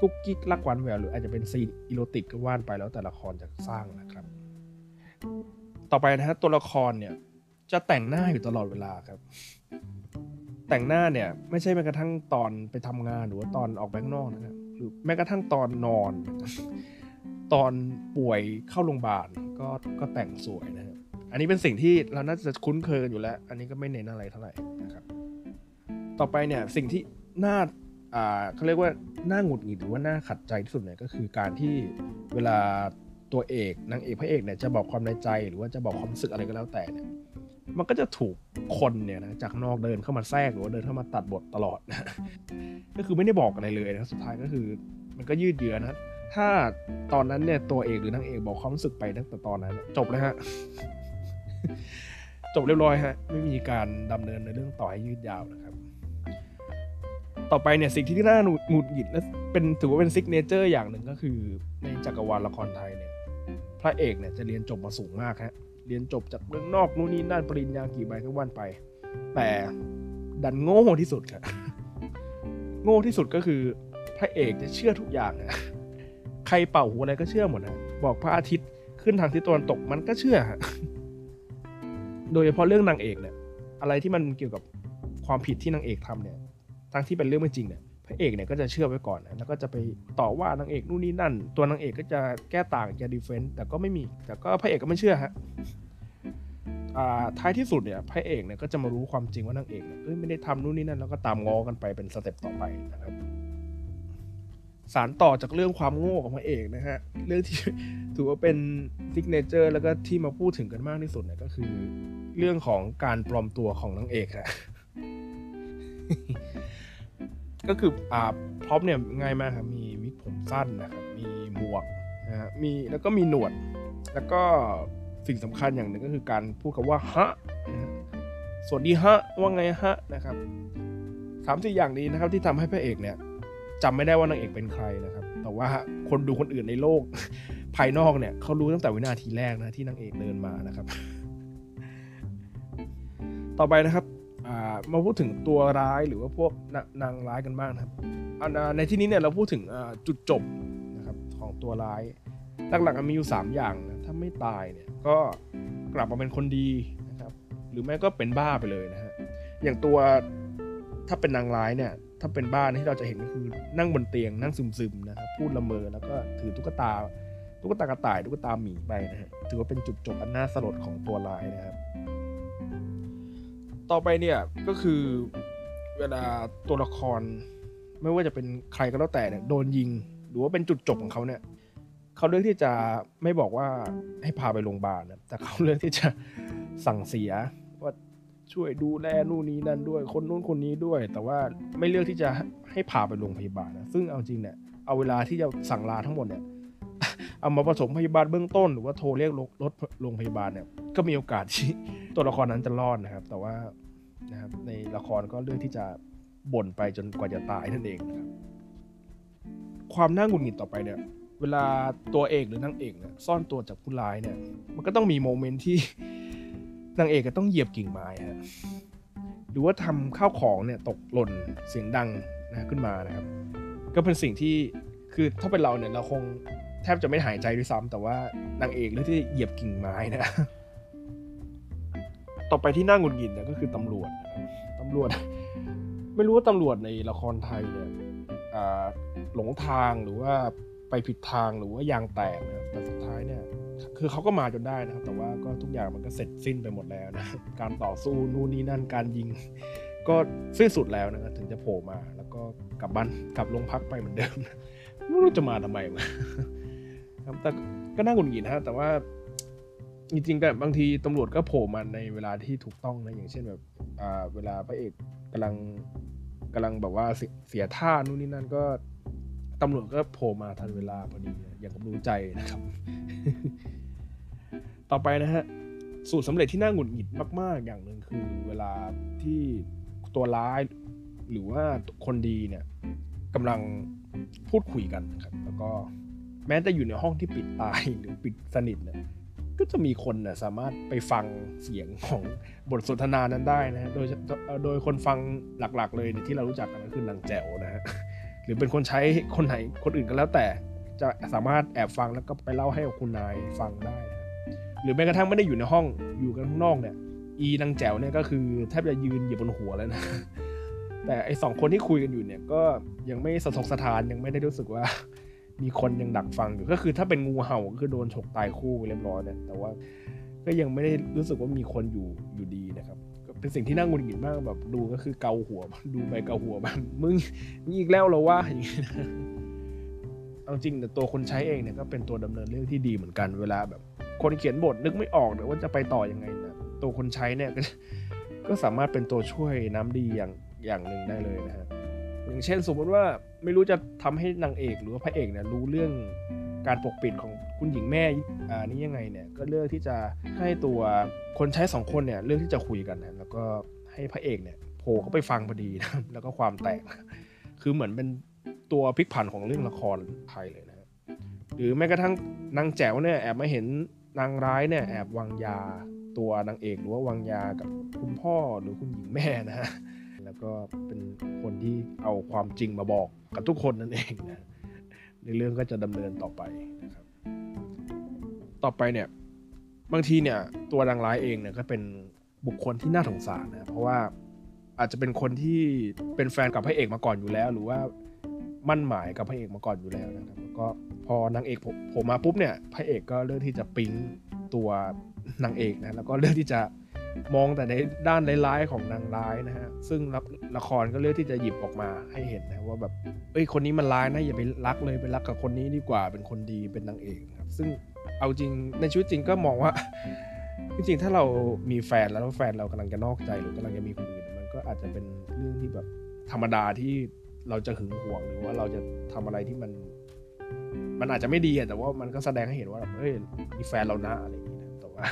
กุ๊กกิ๊กรักหวานแหววหรืออาจจะเป็น scene erotic ก็ว่ากันไปแล้วแต่ละครจะสร้างนะครับ ต่อไปนะฮะตัวละครเนี่ยจะแต่งหน้าอยู่ตลอดเวลาครับ แต่งหน้าเนี่ยไม่ใช่แม้กระทั่งตอนไปทำงานหรือว่าตอนออกไปข้างนอกนะครับหรือแม้กระทั่งตอนนอน ตอนป่วยเข้าโรงพยาบาลก็ก็แต่งสวยนะฮะอันนี้เป็นสิ่งที่เราน่าจะคุ้นเคยกันอยู่แล้ว อันนี้ก็ไม่เน้นอะไรเท่าไหร่นะครับ ต่อไปเนี่ยสิ่งที่น่าอ่าเขาเรียกว่า น่าหงุดหงิดหรือว่าน่าขัดใจที่สุดเนี่ยก็คือการที่เวลาตัวเอกนางเอกพระเอกเนี่ยจะบอกความในใจหรือว่าจะบอกความรู้สึกอะไรก็แล้วแต่เนี่ยมันก็จะถูกคนเนี่ยนะจากนอกเดินเข้ามาแทรกหรือว่าเดินเข้ามาตัดบทตลอดนะก็คือไม่ได้บอกอะไรเลยนะสุดท้ายก็คือ มันก็ยืดเยื้อนะถ้าตอนนั้นเนี่ยตัวเอกหรือนางเอกบอกความรู้สึกไปตั้งแต่ตอนนั้น จบเลยฮะจบเรียบร้อยฮะไม่มีการดำเนินในเรื่องต่อให้ยืดยาวนะครับ ต่อไปเนี่ยสิ่งที่น่าหงุดหงิดและเป็นถือว่าเป็น signature อย่างหนึ่งก็คือในจักรวาลละครไทยเนี่ยพระเอกเนี่ยจะเรียนจบมาสูงมากฮะเรียนจบจากเมืองนอกนู่นนี่นั่นปริญญากี่ใบก็ว่ากันไป แต่ดันโง่ที่สุดครับโง่ที่สุดก็คือพระเอกจะเชื่อทุกอย่างนะใครเป่าหูอะไรก็เชื่อหมดนะบอกพระอาทิตย์ขึ้นทางทิศตะวันตกมันก็เชื่อฮะโดยเฉพาะเรื่องนางเอกเนี่ย อะไรที่มันเกี่ยวกับความผิดที่นางเอกทำเนี่ย ทั้งที่เป็นเรื่องไม่จริงเนี่ยพระเอกเนี่ยก็จะเชื่อไว้ก่อนนะแล้วก็จะไปต่อว่านางเอกนู่นนี่นั่น ตัวนางเอกก็จะแก้ต่างจะ defend แต่ก็ไม่มี แต่ก็พระเอกก็ไม่เชื่อฮะอ่าท้ายที่สุดเนี่ยพระเอกเนี่ยก็จะมารู้ความจริงว่านางเอกเนี่ยเอ้ยไม่ได้ทำนู่นนี่นั่นแล้วก็ตามง้อกันไปเป็น step ต่อไปนะครับสานต่อจากเรื่องความโง่ของพระเอกนะฮะเรื่องที่ถือว่าเป็นsignature แล้วก็ที่มาพูดถึงกันมากที่สุดเนี่ยก็คือ เรื่องของการปลอมตัวของนางเอกฮะ ก็คืออ่า prop เนี่ยง่ายมากครับมีวิกผมสั้นนะครับ มีหมวกนะฮะมีแล้วก็มีหนวด แล้วก็สิ่งสำคัญอย่างหนึ่งก็คือการพูดคำว่าฮะสวัสดีฮะว่าไงฮะนะครับสามสี่อย่างนี้นะครับที่ทำให้พระเอกเนี่ยจำไม่ได้ว่านางเอกเป็นใครนะครับ แต่ว่าคนดูคนอื่นในโลก ภายนอกเนี่ยเขารู้ตั้งแต่วินาทีแรกนะที่นางเอกเดินมานะครับ ต่อไปนะครับ มาพูดถึงตัวร้ายหรือว่าพวกนนางร้ายกันบ้างนะครับ ในที่นี้เนี่ยเราพูดถึงจุดจบนะครับของตัวร้ายหลักๆมีอยู่ 3 อย่างนะถ้าไม่ตายเนี่ยก็กลับมาเป็นคนดีนะครับ หรือไม่ก็เป็นบ้าไปเลยนะฮะอย่างตัวถ้าเป็นนางร้ายเนี่ยถ้าเป็นบ้านที่เราจะเห็นก็คือนั่งบนเตียงนั่งซึมๆนะครับพูดละเมอแล้วก็ถือตุ๊กตาตุ๊กตากระต่ายตุ๊กตาหมีไปนะฮะถือว่าเป็นจุดจบอันน่าสลดของตัวร้ายนะครับ ต่อไปเนี่ยก็คือเวลาตัวละคร ไม่ว่าจะเป็นใครก็แล้วแต่เนี่ยโดนยิง หรือว่าเป็นจุดจบของเขาเนี่ยเขาเลือกที่จะไม่บอกว่าให้พาไปโรงพยาบาลนะแต่เขาเลือกที่จะสั่งเสียว่าช่วยดูแลนู่นนี่นั่นด้วย คนนู้นคนนี้ด้วย แต่ว่าไม่เลือกที่จะให้พาไปโรงพยาบาลนะซึ่งเอาจริงเนี่ยเอาเวลาที่จะสั่งลาทั้งหมดเนี่ย เอามาผสมพยาบาลเบื้องต้น หรือว่าโทรเรียกรถโรงพยาบาลเนี่ยก็มีโอกาสที่ตัวละครนั้นจะรอดนะครับ แต่ว่านะครับในละครก็เลือกที่จะบ่นไปจนกว่าจะตายนั่นเองนะครับความน่าหงุดหงิดต่อไปเนี่ยเวลาตัวเอกหรือนางเอกเนี่ยซ่อนตัวจากผู้ร้ายเนี่ย มันก็ต้องมีโมเมนต์ที่นางเอกก็ต้องเหยียบกิ่งไม้ฮะหรือว่าทำข้าวของเนี่ยตกหล่นเสียงดังนะขึ้นมานะครับ ก็เป็นสิ่งที่คือถ้าเป็นเราเนี่ยเราคง ทบจะไม่หายใจด้วยซ้ำแต่ว่านางเอกเลือกที่จะเหยียบกิ่งไม้นะ ต่อไปที่น่าหงุดหงิดเนี่ยก็คือตำรวจนะครับตำรวจ ไม่รู้ว่าตำรวจในละครไทยเนี่ยหลงทางหรือว่าไปผิดทางหรือว่ายางแตกนะแต่สุดท้ายเนี่ย คือเขาก็มาจนได้นะครับ แต่ว่าก็ทุกอย่างมันก็เสร็จสิ้นไปหมดแล้วนะการต่อสู้นู่นนี่นั่นการยิง ก็สิ้นสุดแล้วนะครับถึงจะโผล่มา แล้วก็กลับบ้านกลับโรงพักไปเหมือนเดิมนะไม่รู้จะมาทำไมมา ครับ แต่ก็น่าหงุดหงิดนะฮะ แต่ว่าจริงๆก็บางทีตำรวจก็โผล่มาในเวลาที่ถูกต้องนะ อย่างเช่นแบบอ่าเวลาพระเอกกำลังกำลังแบบว่าเสียท่านู่นนี่นั่นก็ตำรวจก็โผล่มาทันเวลาพอดีอย่างกับรู้ใจนะครับ ต่อไปนะฮะสูตรสำเร็จที่น่าหงุดหงิดมาก ๆ อย่างหนึ่งคือเวลาที่ตัวร้ายหรือว่าคนดีเนี่ยกำลังพูดคุยกันนะครับ แล้วก็ แม้จะอยู่ในห้องที่ปิดตายหรือปิดสนิทเนี่ยก็จะมีคนน่ะสามารถไปฟังเสียงของบทสนทนานั้นได้นะฮะ โดยโดยคนฟังหลักๆ เลยเนี่ยที่เรารู้จักกันก็คือนางแจ๋วนะฮะ หรือเป็นคนใช้คนไหนคนอื่นก็แล้วแต่จะสามารถแอบฟังแล้วก็ไปเล่าให้กับคุณนายฟังได้นะหรือแม้กระทั่งไม่ได้อยู่ในห้องอยู่กันข้างนอกเนี่ย อีนางแจ๋วเนี่ยก็คือแทบจะยืนอยู่บนหัวแล้วนะ แต่ไอสองคนที่คุยกันอยู่เนี่ยก็ยังไม่สะทกสะทานยังไม่ได้รู้สึกว่า มีคนยังดักฟังอยู่ก็คือถ้าเป็นงูเห่าก็คือโดนฉกตายคู่ไปเรียบร้อยเนี่ยแต่ว่าก็ยังไม่ได้รู้สึกว่ามีคนอยู่อยู่ดีนะครับเป็นสิ่งที่น่าหงุดหงิดมากแบบดูก็คือเกาหัวดูไปเกาหัวแบบมึงมึงอีกแล้วเหรอวะอย่างเงี้นะเอาจริงแต่ตัวคนใช้เองเนี่ยก็เป็นตัวดำเนินเรื่องที่ดีเหมือนกันเวลาแบบ คนเขียนบทนึกไม่ออกเนี่ยว่าจะไปต่อยังไงนะตัวคนใช้เนี่ยก็ก็สามารถเป็นตัวช่วยน้ำดีอย่างอย่างหนึ่งได้เลยนะฮะอย่างเช่นสมมติว่า ไม่รู้จะทำให้นางเอกหรือว่าพระเอกเนี่ยรู้เรื่องการปกปิดของคุณหญิงแม่อ่านี่ยังไงเนี่ยก็เลือกที่จะให้ตัวคนใช้สองคนเนี่ยเลือกที่จะคุยกันนะแล้วก็ให้พระเอกเนี่ยโผล่เข้าไปฟังพอดีนะแล้วก็ความแตก คือเหมือนเป็นตัวพลิกผันของเรื่องละครไทยเลยนะหรือแม้กระทั่งนางแจ๋วเนี่ยแอบมาเห็นนางร้ายเนี่ยแอบวางยาตัวนางเอกหรือว่าวางยากับคุณพ่อหรือคุณหญิงแม่นะฮะ ก็เป็นคนที่เอาความจริงมาบอกกับทุกคนนั่นเองนะในเรื่องก็จะดำเนินต่อไปนะครับ ต่อไปเนี่ยบางทีเนี่ยตัวนางร้ายเองเนี่ยก็เป็นบุคคลที่น่าสงสารนะเพราะว่าอาจจะเป็นคนที่เป็นแฟนกับพระเอกมาก่อนอยู่แล้ว หรือว่ามั่นหมายกับพระเอกมาก่อนอยู่แล้วนะครับแล้วก็พอนางเอกผมมาปุ๊บเนี่ยพระเอกก็เลือกที่จะปิ๊งตัวนางเอกนะแล้วก็เลือกที่จะ มองแต่ในด้านร้ายๆของนางร้ายนะฮะซึ่งละครก็เลือกที่จะหยิบออกมาให้เห็นนะว่าแบบเอ้ยคนนี้มันร้ายนะอย่าไปรักเลยไปรักกับคนนี้ดีกว่าเป็นคนดีเป็นนางเอกครับ ซึ่งเอาจริงในชีวิตจริงก็มองว่า จริงๆถ้าเรามีแฟนแล้วแฟนเรากำลังจะนอกใจหรือกำลังจะมีคนอื่นมันก็อาจจะเป็นเรื่องที่แบบธรรมดาที่เราจะหึงหวงหรือว่าเราจะทำอะไรที่มัน มันอาจจะไม่ดีแต่ว่ามันก็แสดงให้เห็นว่าแบบเฮ้ยมีแฟนเรานะอะไรอย่างนี้นะแต่ว่า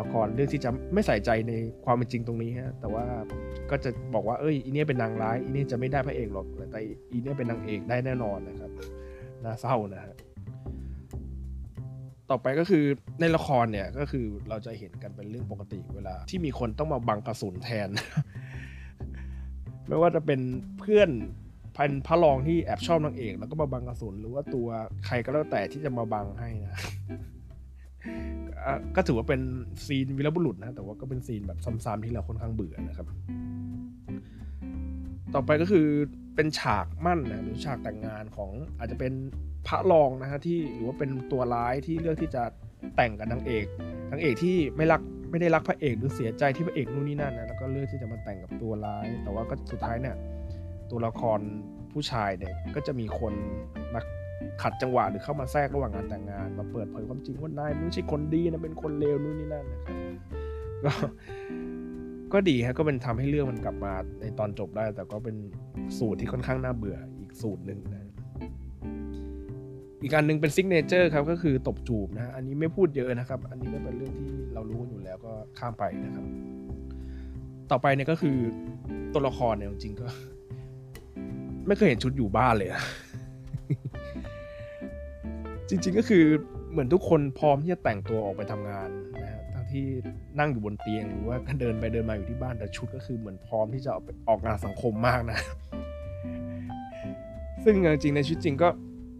ละครเรื่องที่จะไม่ใส่ใจในความเป็นจริงตรงนี้ฮะแต่ว่าก็จะบอกว่าเอ้ยอีนี่เป็นนางร้ายอีนี่จะไม่ได้พระเอกหรอกแต่อีนี่เป็นนางเอกได้แน่นอนนะครับน่าเศร้านะฮะต่อไปก็คือในละครเนี่ยก็คือเราจะเห็นกันเป็นเรื่องปกติเวลา ที่มีคนต้องมาบังกระสุนแทน ไม่ว่าจะเป็นเพื่อนพันพระรองที่แอบชอบนางเอก แล้วก็มาบังกระสุนหรือว่าตัวใครก็แล้วแต่ที่จะมาบังให้นะ ก็ถือว่าเป็นซีนวิรบุรุษนะ แต่ว่าก็เป็นซีนแบบซ้ำๆที่เราค่อนข้างเบื่อนะครับ ต่อไปก็คือเป็นฉากมั่นนะหรือฉากแต่งงานของอาจจะเป็นพระรองนะฮะที่หรือว่าเป็นตัวร้ายที่เลือกที่จะแต่งกับนางเอกนางเอกที่ไม่รักไม่ได้รักพระเอกหรือเสียใจที่พระเอกนู่นนี่นั่นนะแล้วก็เลือกที่จะมาแต่งกับตัวร้าย แต่ว่าก็สุดท้ายเนี่ยตัวละครผู้ชายเนี่ยก็จะมีคนมา ขัดจังหวะหรือเข้ามาแทรกระหว่างงานแต่งงาน มาเปิดเผยความจริงว่านายไม่ใช่คนดีนะเป็นคนเลวนู่นนี่นั่นนะครับก็ก็ดีฮะก็เป็นทำให้เรื่องมันกลับมาในตอนจบได้ แต่ก็เป็นสูตรที่ค่อนข้างน่าเบื่ออีกสูตรหนึ่งนะอีกอันหนึ่งเป็น signature ครับก็คือตบจูบนะอันนี้ไม่พูดเยอะนะครับ อันนี้ก็เป็นเรื่องที่เรารู้อยู่แล้วก็ข้ามไปนะครับ ต่อไปเนี่ยก็คือตัวละครเนี่ยจริงก็ ไม่เคยเห็นชุดอยู่บ้านเลย จริง ๆ ก็คือเหมือนทุกคนพร้อมที่จะแต่งตัวออกไปทำงานนะฮะทั้งที่นั่งอยู่บนเตียงหรือว่าเดินไปเดินมาอยู่ที่บ้านแต่ชุดก็คือเหมือนพร้อมที่จะออกออกงานสังคมมากนะ ซึ่งจริงในชีวิตจริงก็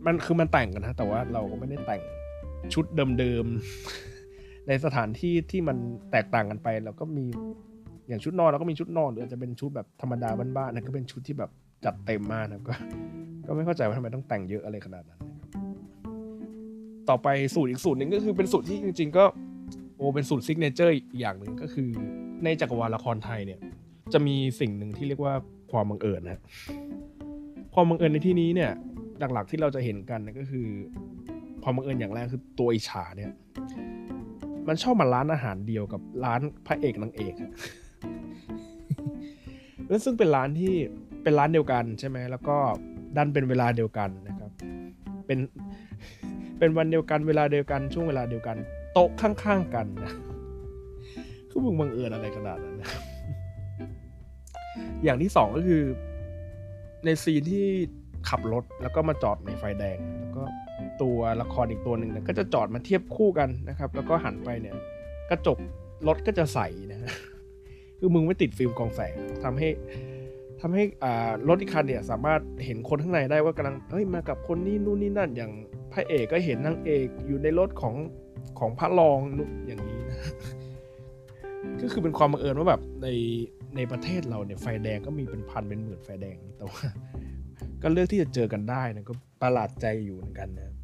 มันคือมันแต่งกันนะแต่ว่าเราก็ไม่ได้แต่งชุดเดิมๆในสถานที่ที่มันแตกต่างกันไปเราก็มีอย่างชุดนอนเราก็มีชุดนอนหรืออาจจะเป็นชุดแบบธรรมดาบ้านๆนั่นก็เป็นชุดที่แบบจัดเต็มมากนะก็ ก็ไม่เข้าใจว่าทำไมต้องแต่งเยอะอะไรขนาดนั้น ต่อไปสูตรอีกสูตรหนึ่งก็คือเป็นสูตรที่จริง ๆ ก็โอ้เป็นสูตร signature อีกอย่างหนึ่งก็คือ ในจักรวาลละครไทยเนี่ย จะมีสิ่งหนึ่งที่เรียกว่าความบังเอิญนะความบังเอิญในที่นี้เนี่ยหลักๆที่เราจะเห็นกันก็คือ ความบังเอิญอย่างแรกคือตัวอิชาเนี่ย มันชอบมาร้านอาหารเดียวกับร้านพระเอกนางเอกแล้วซึ่งเป็นร้านที่เป็นร้านเดียวกันใช่ไหมแล้วก็ดันเป็นเวลาเดียวกันนะครับ เป็น เป็นวันเดียวกันเวลาเดียวกันช่วงเวลาเดียวกัน โต๊ะข้างๆกันนะคือมึงบังเอิญอะไรขนาดนั้นนะอย่างที่สองก็คือ ในซีนที่ขับรถแล้วก็มาจอดในไฟแดง แล้วก็ตัวละครอีกตัวหนึ่งก็จะจอดมาเทียบคู่กันนะครับ แล้วก็หันไปเนี่ย กระจกรถก็จะใสนะคือมึงไม่ติดฟิล์มกองแสงทำให้ทำให้อ่ารถอีกคันเนี่ย สามารถเห็นคนข้างในได้ว่ากำลังเฮ้ยมากับคนนี้นู่นนี่นั่นอย่าง พระเอกก็เห็นนางเอกอยู่ในรถของของพระรองอย่างนี้นะก็คือเป็นความบังเอิญว่าแบบในในประเทศเราเนี่ยไฟแดงก็มีเป็นพันเป็นหมื่นไฟแดงแต่ว่าก็เลือกที่จะเจอกันได้นะก็ประหลาดใจอยู่เหมือนกันนะ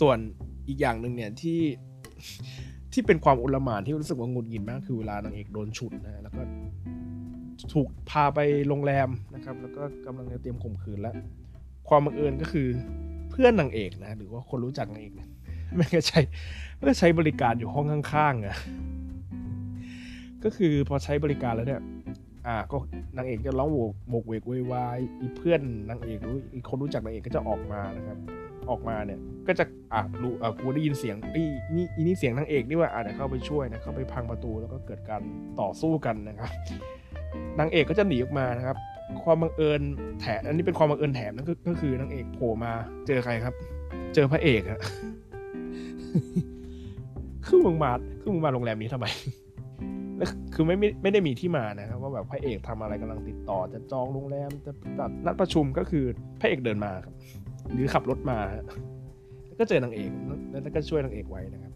ส่วนอีกอย่างหนึ่งเนี่ยที่ที่เป็นความอุลหมานที่รู้สึกว่าหงุดหงิดมากคือเวลานางเอกโดนฉุดนะแล้วก็ถูกพาไปโรงแรมนะครับ แล้วก็กำลังจะเตรียมข่มขืนแล้ว ความบังเอิญก็คือ พื่อนนางเอกนะหรือว่าคนรู้จักนางเอกไม่ก็ใช้ไม่ก็ใช้บริการอยู่ห้องข้างๆอะก็คือพอใช้บริการแล้วเนี่ยอ่าก็นางเอกจะร้องโวกโบกเวกววายอีเพื่อนนางเอกรู้อีคนรู้จักนางเอกก็จะออกมานะครับ ออกมาเนี่ย ก็จะอ่ารู้อ่ากูได้ยินเสียงอีนี่อีนี่เสียงนางเอกนี่ว่าอ่าเดี๋ยวเข้าไปช่วยนะเข้าไปพังประตูแล้วก็เกิดการต่อสู้กันนะครับนางเอกก็จะหนีออกมานะครับ ความบังเอิญแถมอันนี้เป็นความบังเอิญแถมนั่นก็คือนางเอกโผล่มา เจอใครครับ เจอพระเอกอะคือมึงมาคือมึงมาโรงแรมนี้ทำไมคือไม่ไม่ได้มีที่มานะครับว่าแบบพระเอกทำอะไรกำลังติดต่อ จะจองโรงแรมจะจัดนัดประชุมก็คือพระเอกเดินมาครับ หรือขับรถมากก็เจอนางเอกแล้วก็ช่วยนางเอกไว้นะครับ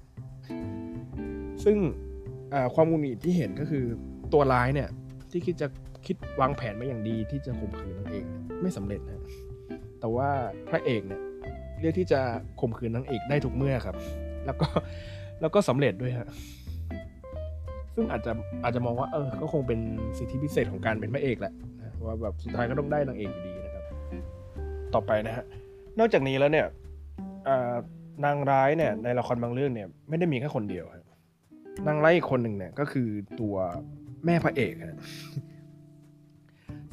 ซึ่งความงุนงิดที่เห็นก็คือตัวร้ายเนี่ย ที่คิดจะ คิดวางแผนมาอย่างดีที่จะข่มขืนนางเอกไม่สำเร็จนะแต่ว่าพระเอกเนี่ยเลือกที่จะข่มขืนนางเอกได้ทุกเมื่อครับ แล้วก็แล้วก็สำเร็จด้วยฮะซึ่งอาจจะอาจจะมองว่าเออก็คงเป็นสิทธิพิเศษของการเป็นพระเอกแหละนะว่าแบบสุดท้ายก็ต้องได้นางเอกอยู่ดีนะครับ ต่อไปนะฮะนอกจากนี้แล้วเนี่ยนางร้ายเนี่ยในละครบางเรื่องเนี่ยไม่ได้มีแค่คนเดียวครับนางร้ายอีกคนหนึ่งเนี่ยก็คือตัวแม่พระเอกนะ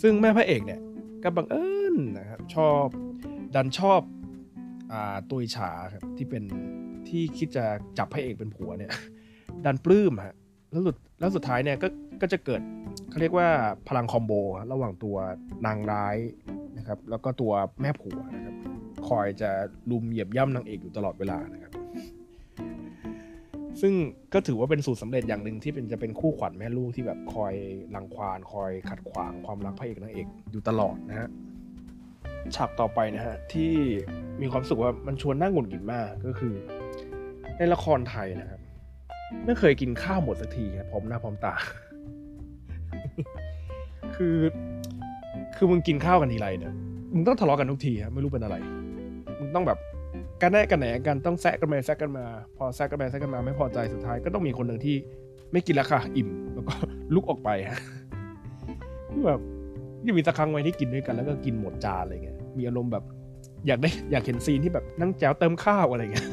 ซึ่งแม่พระเอกเนี่ยก็บังเอิญนะครับชอบดันชอบอ่าตุยฉาครับที่เป็นที่คิดจะจับพระเอกเป็นผัวเนี่ยดันปลื้มฮะแล้วสุดแล้วสุดท้ายเนี่ยก็ก็จะเกิดเขาเรียกว่าพลังคอมโบระหว่างตัวนางร้ายนะครับแล้วก็ตัวแม่ผัวนะครับคอยจะลุมเหยียบย่ำนางเอกอยู่ตลอดเวลานะครับ ซึ่งก็ถือว่าเป็นสูตรสาเร็จอย่างหนึ่งที่เป็นจะเป็นคู่ขวัญแม่ลูกที่แบบคอยรังควานคอยขัดขวางความรักพระเอกนางเอกอยู่ตลอดนะฮะฉากต่อไปนะฮะที่มีความสุขว่ามันชวนนั่งหงุดหงิดมากก็คือ ในละครไทยนะครับไม่เคยกินข้าวหมดสักทีครับพร้อมหน้าพร้อมตา คือ คือมึงกินข้าวกันทีไรเนี่ยมึงต้องทะเลาะกันทุกทีครับไม่รู้เป็นอะไรมึงต้องแบบ กระแนะกระแหนกันต้องแซะกันมาแซะกันมา พอแซะกันมาแซะกันมาไม่พอใจสุดท้ายก็ต้องมีคนหนึ่งที่ไม่กินแล้วค่ะอิ่มแล้วก็ลุกออกไปฮะคือแบบยังมีสักครั้งไว้ที่กินด้วยกันแล้วก็กินหมดจานอะไรเงี้ยมีอารมณ์แบบ อยากได้อยากเห็น scene ที่แบบนั่งแจวเติมข้าวอะไรเงี้ย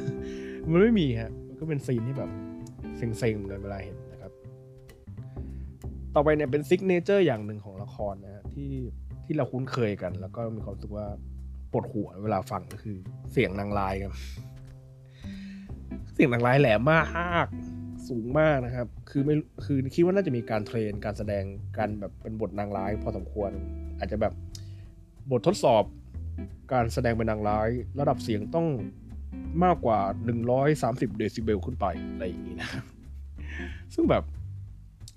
มันไม่มีฮะมันก็เป็น scene ที่แบบเซ็งๆเหมือนกันเวลาเห็นนะครับ ต่อไปเนี่ยเป็น signature อย่างหนึ่งของละครนะฮะที่ที่เราคุ้นเคยกัน แล้วก็มีความรู้สึกว่า ปวดหัวเวลาฟังก็คือ เสียงนางลายครับ เสียงนางลายแหลมมากสูงมากนะครับ คือไม่ คือคิดว่าน่าจะมีการเทรน การแสดง การแบบเป็นบทนางร้ายพอสมควร อาจจะแบบบททดสอบ การแสดงเป็นนางร้าย ระดับเสียงต้องมากกว่า 130 เดซิเบลขึ้นไปอะไรอย่างนี้นะ ซึ่งแบบ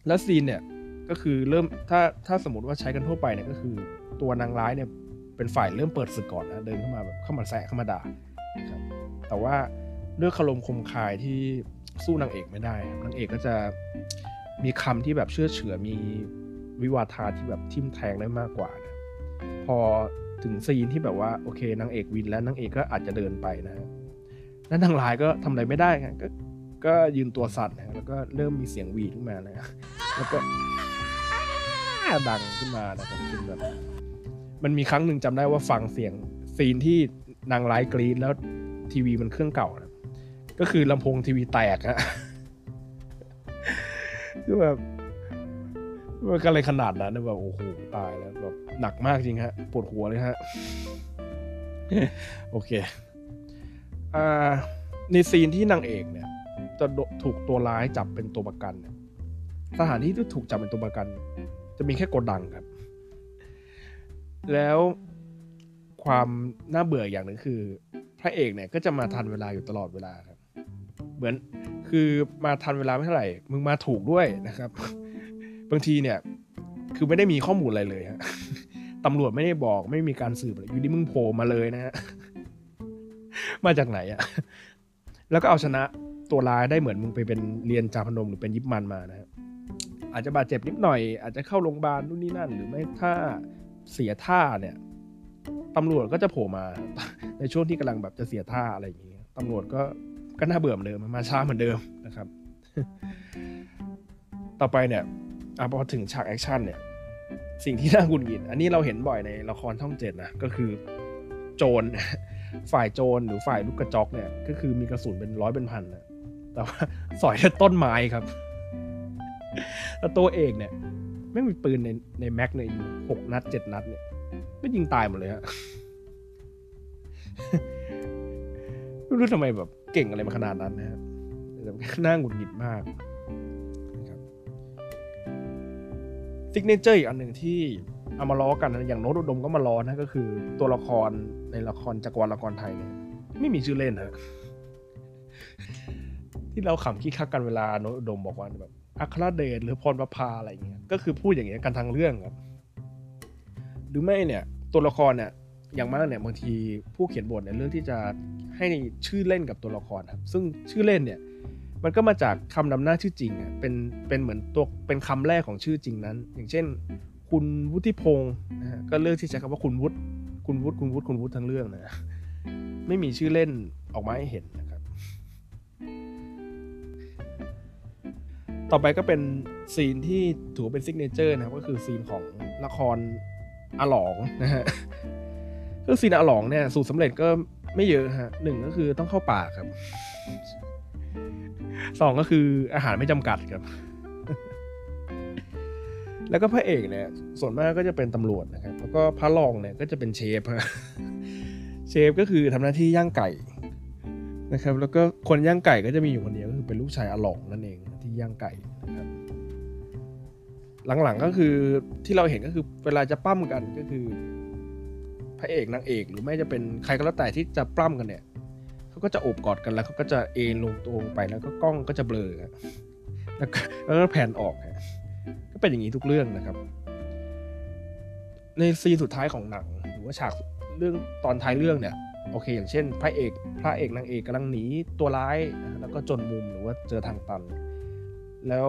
แล้วซีนเนี่ย ก็คือเริ่ม ถ้า ถ้าสมมติว่าใช้กันทั่วไปเนี่ย ก็คือตัวนางร้ายเนี่ย เป็นฝ่ายเริ่มเปิดศึกก่อนนะเดินเข้ามาแบบเข้ามาแซะเข้ามาด่าครับแต่ว่าด้วยคารมคมคายที่สู้นางเอกไม่ได้นางเอกก็จะมีคำที่แบบเชื่อเฉือมีวิวาทาที่แบบทิ่มแทงได้มากกว่านะพอถึงซีนที่แบบว่าโอเคนางเอกวินแล้วนางเอกก็อาจจะเดินไปนะแล้วนางร้ายก็ทำอะไรไม่ได้ก็ก็ยืนตัวสั่นนะแล้วก็เริ่มมีเสียงวีดขึ้นมานะแล้วก็ดังขึ้นมานะครับจนแบบ มันมีครั้งหนึ่งจำได้ว่าฟังเสียงซีนที่นางร้ายกรีดแล้วทีวีมันเครื่องเก่านะก็คือลำโพงทีวีแตกอะคือแบบมันก็เลยขนาดนั้นแบบโอ้โหตายแล้วแบบหนักมากจริงฮะปวดหัวเลยฮะโอเคอ่าในซีนที่นางเอกเนี่ย จะถูกตัวร้ายจับเป็นตัวประกันเนี่ยสถานที่ที่ถูกจับเป็นตัวประกัน จะมีแค่โกดังครับ แล้วความน่าเบื่ออย่างหนึ่งคือ พระเอกเนี่ยก็จะมาทันเวลาอยู่ตลอดเวลาครับ เหมือนคือมาทันเวลาไม่เท่าไหร่ มึงมาถูกด้วยนะครับ บางทีเนี่ย คือไม่ได้มีข้อมูลอะไรเลยฮะตำรวจไม่ได้บอกไม่มีการสืบเลยอยู่ดีมึงโผล่มาเลยนะฮะมาจากไหนอะแล้วก็เอาชนะตัวร้ายได้เหมือนมึงไปเป็นเรียนจาพนมหรือเป็นยิปมันมานะฮะอาจจะบาดเจ็บนิดหน่อย อาจจะเข้าโรงพยาบาลนู่นนี่นั่น หรือไม่ถ้า เสียท่าเนี่ยตำรวจก็จะโผล่มาในช่วงที่กำลังแบบจะเสียท่าอะไรอย่างเงี้ยตำรวจก็ก็น่าเบื่อเหมือนเดิมมาช้าเหมือนเดิมนะครับ ต่อไปเนี่ยอพอถึงฉาก action เนี่ย สิ่งที่น่าหงุดหงิดอันนี้เราเห็นบ่อยในละครช่องเจ็ดนะก็คือโจรฝ่ายโจรหรือฝ่ายลูกกระจอกเนี่ย ก็คือมีกระสุนเป็นร้อยเป็นพันนะแต่ว่าสอยแค่ต้นไม้ครับแล้วตัวเอกเนี่ย ไม่มีปืนในในแม็กเนี่ยอยู่หกนัดเจ็ดนัดเนี่ยก็ยิงตายหมดเลยฮะไม่รู้ทำไมแบบเก่งอะไรมาขนาดนั้นนะฮะน่าหงุดหงิดมากนะครับ signature อีกอันหนึ่งที่เอามาล้อกันนะอย่างโน้ตอุดมก็มาล้อนะก็คือ ตัวละครในละครจักรวาลละครไทยเนี่ยไม่มีชื่อเล่นฮะที่เราขำคิกคักกันเวลาโน้ตอุดมบอกว่าแบบ อัครเดชหรือพรประภาอะไรเงี้ยก็คือพูดอย่างเงี้ยกันทั้งเรื่องครับหรือไม่เนี่ยตัวละครเนี่ยอย่างมากเนี่ยบางทีผู้เขียนบทเนี่ยเลือกที่จะให้ชื่อเล่นกับตัวละครครับซึ่งชื่อเล่นเนี่ยมันก็มาจากคำนำหน้าชื่อจริงอะเป็นเป็นเหมือนตัวเป็นคำแรกของชื่อจริงนั้น อย่างเช่น คุณวุฒิพงศ์นะก็เลือกที่จะใช้คำว่าคุณวุฒิคุณวุฒิคุณวุฒิคุณวุฒิทั้งเรื่องนะไม่มีชื่อเล่นออกมาให้เห็นนะครับ ต่อไปก็เป็น scene ที่ถือเป็น signature นะครับก็คือ scene ของละครอหลองนะฮะก็ซีนอหลองเนี่ยสูตรสำเร็จก็ไม่เยอะฮะหนึ่งก็คือต้องเข้าป่าครับสองก็คืออาหารไม่จำกัดครับ แล้วก็พระเอกเนี่ย ส่วนมากก็จะเป็นตำรวจนะครับ แล้วก็พระรองเนี่ยก็จะเป็นเชฟฮะเชฟก็คือทำหน้าที่ย่างไก่นะครับ แล้วก็คนย่างไก่ก็จะมีอยู่คนเดียวก็คือเป็นลูกชายอหลองนั่นเอง ย่างไก่นะครับหลังๆก็คือที่เราเห็นก็คือเวลาจะปั้มกันก็คือ พระเอกนางเอก หรือไม่จะเป็นใครก็แล้วแต่ที่จะปล้ำกันเนี่ยเขาก็จะโอบกอดกันแล้วเขาก็จะเอนลงตัวลงไปแล้วก็กล้องก็จะเบลอแล้วก็แล้วก็แผ่นออกก็เป็นอย่างนี้ทุกเรื่องนะครับ ในซีสุดท้ายของหนัง หรือว่าฉากเรื่องตอนท้ายเรื่องเนี่ยโอเค อย่างเช่น พระเอก พระเอกนางเอกกำลังหนีตัวร้ายแล้วก็จนมุมหรือว่าเจอทางตัน แล้ว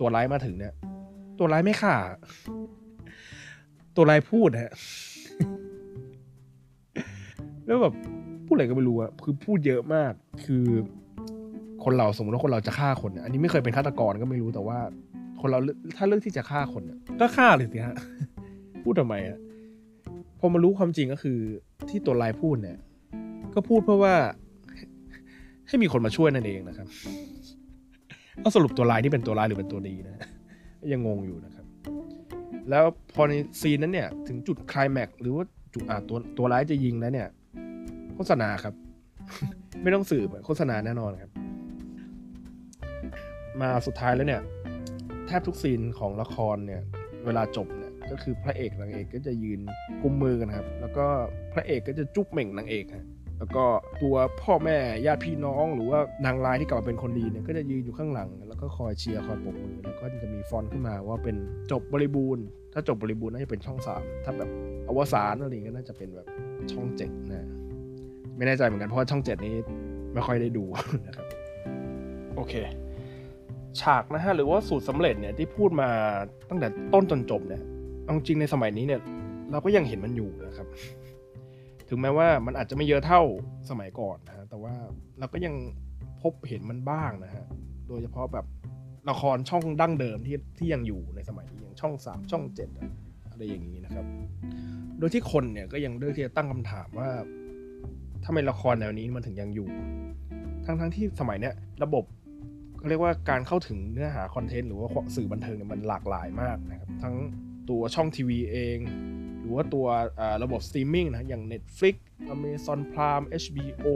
ตัวร้ายมาถึงเนี่ย ตัวร้ายไม่ฆ่า ตัวร้ายพูดฮะแล้วแบบพูดอะไรก็ไม่รู้อะคือพูดเยอะมาก คือคนเราสมมติว่าคนเราจะฆ่าคนเนี่ยอันนี้ไม่เคยเป็นฆาตกรก็ไม่รู้แต่ว่า คนเราถ้าเลือกที่จะฆ่าคนเนี่ยก็ฆ่าเลยสิฮะพูดทำไมอะพอมารู้ความจริงก็คือ ที่ตัวลายพูดเนี่ย ก็พูดเพราะว่า ให้มีคนมาช่วยนั่นเองนะครับ ก็สรุปตัวลายที่เป็นตัวร้ายหรือเป็นตัวดีนะยังงงอยู่นะครับ แล้วพอในซีนนั้นเนี่ย ถึงจุดคลายแม็กหรือว่าจุดอ่าตัวตัวร้ายจะยิงแล้วเนี่ย โฆษณาครับ ไม่ต้องสืบโฆษณาแน่นอนครับ มาสุดท้ายแล้วเนี่ย แทบทุกซีนของละครเนี่ย เวลาจบเนี่ย ก็คือพระเอกนางเอกก็จะยืนกุมมือกันครับ แล้วก็พระเอกก็จะจุ๊บเหม่งนางเอกฮะ แล้วก็ตัวพ่อแม่ญาติพี่น้อง หรือว่านางร้ายที่กลับมาเป็นคนดีเนี่ยก็จะยืนอยู่ข้างหลัง แล้วก็คอยเชียร์คอยปรบมือแล้วก็จะมีฟอนต์ขึ้นมาว่าเป็นจบบริบูรณ์ ถ้าจบบริบูรณ์น่าจะเป็นช่องสามถ้าแบบอวสานอะไรอย่างเงี้ยน่าจะเป็นแบบช่องเจ็ดนะไม่แน่ใจเหมือนกันเพราะช่องเจ็ดนี้ไม่ค่อยได้ดูนะครับโอเค ฉากนะฮะหรือว่าสูตรสำเร็จเนี่ยที่พูดมาตั้งแต่ต้นจนจบเนี่ยเอาจริงในสมัยนี้เนี่ย เราก็ยังเห็นมันอยู่นะครับ ถึงแม้ว่ามันอาจจะไม่เยอะเท่าสมัยก่อนนะฮะแต่ว่าเราก็ยังพบเห็นมันบ้างนะฮะโดยเฉพาะแบบละครช่องดั้งเดิมที่ที่ยังอยู่ในสมัยนี้อย่างช่องสามช่องเจ็ดอะไรอย่างนี้นะครับ โดยที่คนเนี่ยก็ยังเลือกที่จะตั้งคำถามว่าทำไมละครแนวนี้มันถึงยังอยู่ ทั้งทั้งที่สมัยเนี้ยระบบเขาเรียกว่าการเข้าถึงเนื้อหา content หรือว่าสื่อบันเทิงเนี่ยมันหลากหลายมากนะครับ ทั้งตัวช่องทีวีเอง หรือว่าตัวระบบสตรีมมิ่งนะอย่าง Netflix Amazon Prime HBO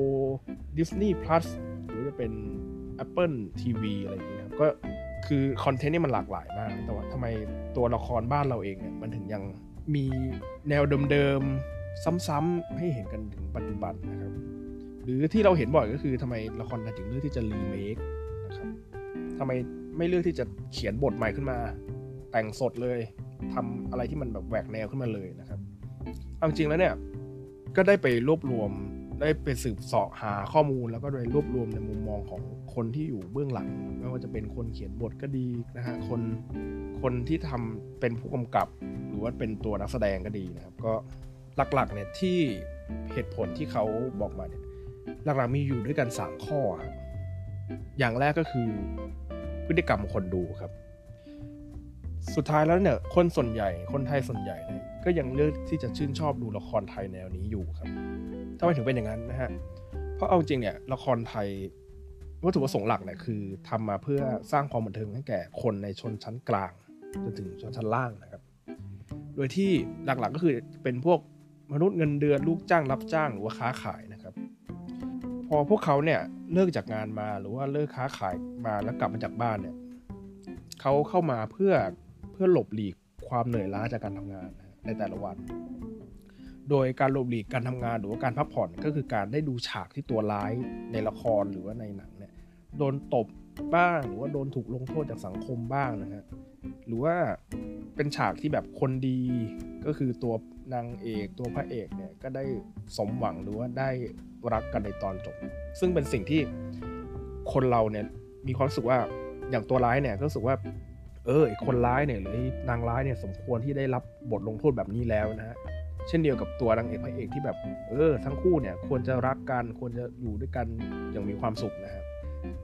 Disney Plus หรือจะเป็น Apple TV อะไรอย่างนี้นะครับก็คือ content นี่มันหลากหลายมาก แต่ว่าทำไมตัวละครบ้านเราเองเนี่ยมันถึงยังมีแนวเดิมๆ ซ้ำๆให้เห็นกันถึงปัจจุบันนะครับ หรือที่เราเห็นบ่อยก็คือทำไมละครไทยถึงเลือกที่จะรีเมคนะครับทำไมไม่เลือกที่จะเขียนบทใหม่ขึ้นมา แต่งสดเลย ทำอะไรที่มันแบบแหวกแนวขึ้นมาเลยนะครับเอาจริงแล้วเนี่ยก็ได้ไปรวบรวมได้ไปสืบเสาะหาข้อมูลแล้วก็ได้รวบรวมในมุมมองของคนที่อยู่เบื้องหลัง ไม่ว่าจะเป็นคนเขียนบทก็ดีนะฮะคนคนที่ทำเป็นผู้กำกับ หรือว่าเป็นตัวนักแสดงก็ดีนะครับ ก็หลักๆเนี่ยที่เหตุผลที่เขาบอกมาเนี่ยหลักๆมีอยู่ด้วยกัน 3 ข้อครับอย่างแรกก็คือพฤติกรรมคนดูครับ สุดท้ายแล้วเนี่ยคนส่วนใหญ่คนไทยส่วนใหญ่เนี่ยก็ยังเลือกที่จะชื่นชอบดูละครไทยแนวนี้อยู่ครับทำไมถึงเป็นอย่างนั้นนะฮะเพราะเอาจริงเนี่ยละครไทยวัตถุประสงค์หลักเนี่ยคือทำมาเพื่อสร้างความบันเทิงให้แก่คนในชนชั้นกลางจนถึงชนชั้นล่างนะครับ โดยที่หลักๆก็คือเป็นพวกมนุษย์เงินเดือนลูกจ้างรับจ้างหรือว่าค้าขายนะครับ พอพวกเขาเนี่ยเลิกจากงานมาหรือว่าเลิกค้าขายมาแล้วกลับมาจากบ้านเนี่ยเขาเข้ามาเพื่อ พื่อหลบหลีกความเหนื่อยล้าจากการทำงานในแต่ละวัน โดยการหลบหลีกการทำงานหรือว่าการพักผ่อนก็คือการได้ดูฉากที่ตัวร้ายในละครหรือว่าในหนังเนี่ยโดนตบบ้างหรือว่าโดนถูกลงโทษจากสังคมบ้างนะฮะหรือว่าเป็นฉากที่แบบคนดีก็คือตัวนางเอกตัวพระเอกเนี่ยก็ได้สมหวังหรือว่าได้รักกันในตอนจบ ซึ่งเป็นสิ่งที่คนเราเนี่ยมีความรู้สึกว่าอย่างตัวร้ายเนี่ยก็รู้สึกว่า เออไอคนร้ายเนี่ยหรือนางร้ายเนี่ยสมควรที่ได้รับบทลงโทษแบบนี้แล้วนะฮะเช่นเดียวกับตัวนางเอกพระเอกที่แบบ เออ ทั้งคู่เนี่ยควรจะรักกันควรจะอยู่ด้วยกันอย่างมีความสุขนะฮะ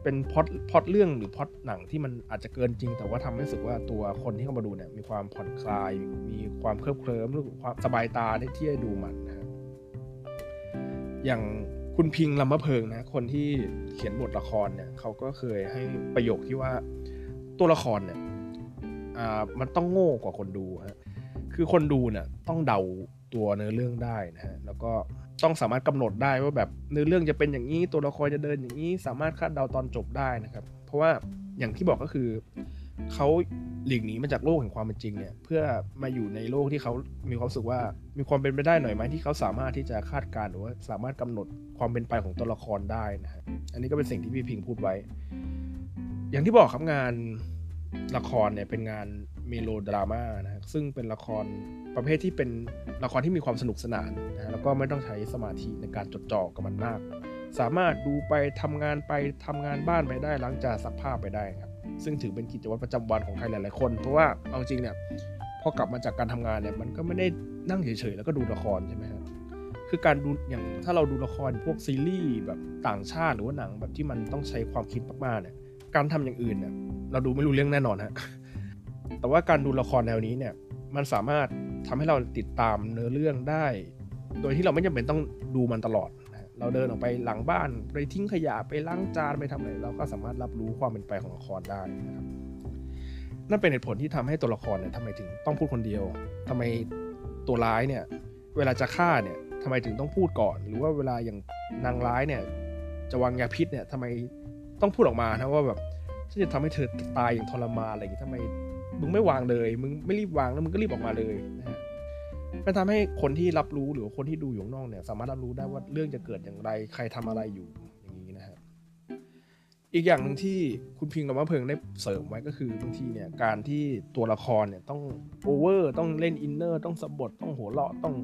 เป็นพอดพอดเรื่องหรือพอดหนังที่มันอาจจะเกินจริง แต่ว่าทำให้รู้สึกว่าตัวคนที่เข้ามาดูเนี่ยมีความผ่อนคลาย มีความเคลิบเคลิ้มหรือความสบายตาได้ที่ได้ดูมันนะฮะอย่างคุณพิงลำมะเพิงนะคนที่เขียนบทละครเนี่ยเขาก็เคยให้ประโยคที่ว่าตัวละครเนี่ย อ่ามันต้องโง่กว่าคนดูฮะคือคนดูเนี่ยต้องเดาตัวเนื้อเรื่องได้นะฮะแล้วก็ต้องสามารถกำหนดได้ว่าแบบเนื้อเรื่องจะเป็นอย่างนี้ตัวละครจะเดินอย่างนี้ สามารถคาดเดาตอนจบได้นะครับ เพราะว่าอย่างที่บอกก็คือเขาหลีกหนีมาจากโลกแห่งความเป็นจริงเนี่ยเพื่อมาอยู่ในโลกที่เขามีความรู้สึกว่ามีความเป็นไปได้หน่อยไหมที่เขาสามารถที่จะคาดการณ์หรือว่าสามารถกำหนดความเป็นไปของตัวละครได้นะฮะอันนี้ก็เป็นสิ่งที่พี่พิงพูดไว้ อย่างที่บอกครับงาน ละครเนี่ยเป็นงานเมโลดราม่านะฮะซึ่งเป็นละครประเภทที่เป็นละครที่มีความสนุกสนานนะฮะแล้วก็ไม่ต้องใช้สมาธิในการจดจ่อกับมันมาก สามารถดูไปทำงานไปทำงานบ้านไปได้ล้างจานซักผ้าไปได้ครับซึ่งถือเป็นกิจวัตรประจำวันของใครหลาย ๆ คน เพราะว่าเอาจริงเนี่ยพอกลับมาจากการทำงานเนี่ยมันก็ไม่ได้นั่งเฉย ๆ แล้วก็ดูละครใช่ไหมครับคือการดูอย่างถ้าเราดูละครพวกซีรีส์แบบต่างชาติหรือว่าหนังแบบที่มันต้องใช้ความคิดมาก ๆ เนี่ย การทำอย่างอื่นเนี่ยเราดูไม่รู้เรื่องแน่นอนฮะแต่ว่าการดูละครแนวนี้เนี่ย มันสามารถทำให้เราติดตามเนื้อเรื่องได้ โดยที่เราไม่จำเป็นต้องดูมันตลอดเราเดินออกไปหลังบ้านไปทิ้งขยะไปล้างจานไปทำอะไรเราก็สามารถรับรู้ความเป็นไปของละครได้นะครับนั่นเป็นเหตุผลที่ทำให้ตัวละครเนี่ยทำไมถึงต้องพูดคนเดียวทำไมตัวร้ายเนี่ยเวลาจะฆ่าเนี่ยทำไมถึงต้องพูดก่อน หรือว่าเวลาอย่างนางร้ายเนี่ยจะวางยาพิษเนี่ยทำไม ต้องพูดออกมานะว่าแบบฉันจะทำให้เธอตายอย่างทรมานอะไรอย่างงี้ทำไมมึงไม่วางเลย มึงไม่รีบวางแล้วมึงก็รีบออกมาเลยนะฮะมันทำให้คนที่รับรู้หรือคนที่ดูอยู่ข้างนอกเนี่ย สามารถรับรู้ได้ว่าเรื่องจะเกิดอย่างไร ใครทำอะไรอยู่อย่างนี้นะฮะอีกอย่างหนึ่งที่คุณพิงกับมะเพิงได้เสริมไว้ก็คือบางทีเนี่ยการที่ตัวละครเนี่ยต้องโอเวอร์ต้องเล่น inner ต้องสบถต้องหัวเราะต้อง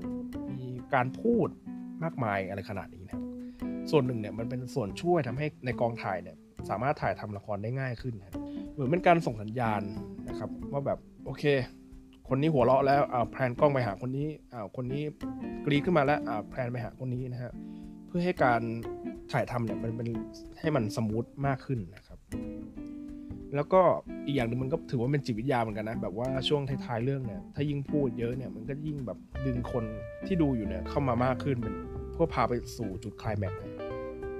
มีการพูดมากมายอะไรขนาดนี้นะส่วนหนึ่งเนี่ยมันเป็นส่วนช่วยทำให้ในกองถ่ายเนี่ย สามารถถ่ายทำละครได้ง่ายขึ้นนะเหมือนเป็นการส่งสัญญาณนะครับว่าแบบโอเค คนนี้หัวเราะแล้วอ่าแพนกล้องไปหาคนนี้อ่าคนนี้กรี๊ดขึ้นมาแล้วอ่าแพนไปหาคนนี้นะฮะเพื่อให้การถ่ายทำเนี่ยมันเป็นให้มัน smooth มากขึ้นนะครับ แล้วก็อีกอย่างหนึ่งมันก็ถือว่าเป็นจิตวิทยาเหมือนกันนะแบบว่าช่วงท้ายๆเรื่องเนี่ยถ้ายิ่งพูดเยอะเนี่ยมันก็ยิ่งแบบดึงคนที่ดูอยู่เนี่ยเข้ามามากขึ้นเป็นเพื่อพาไปสู่จุดคลายแม็กซ์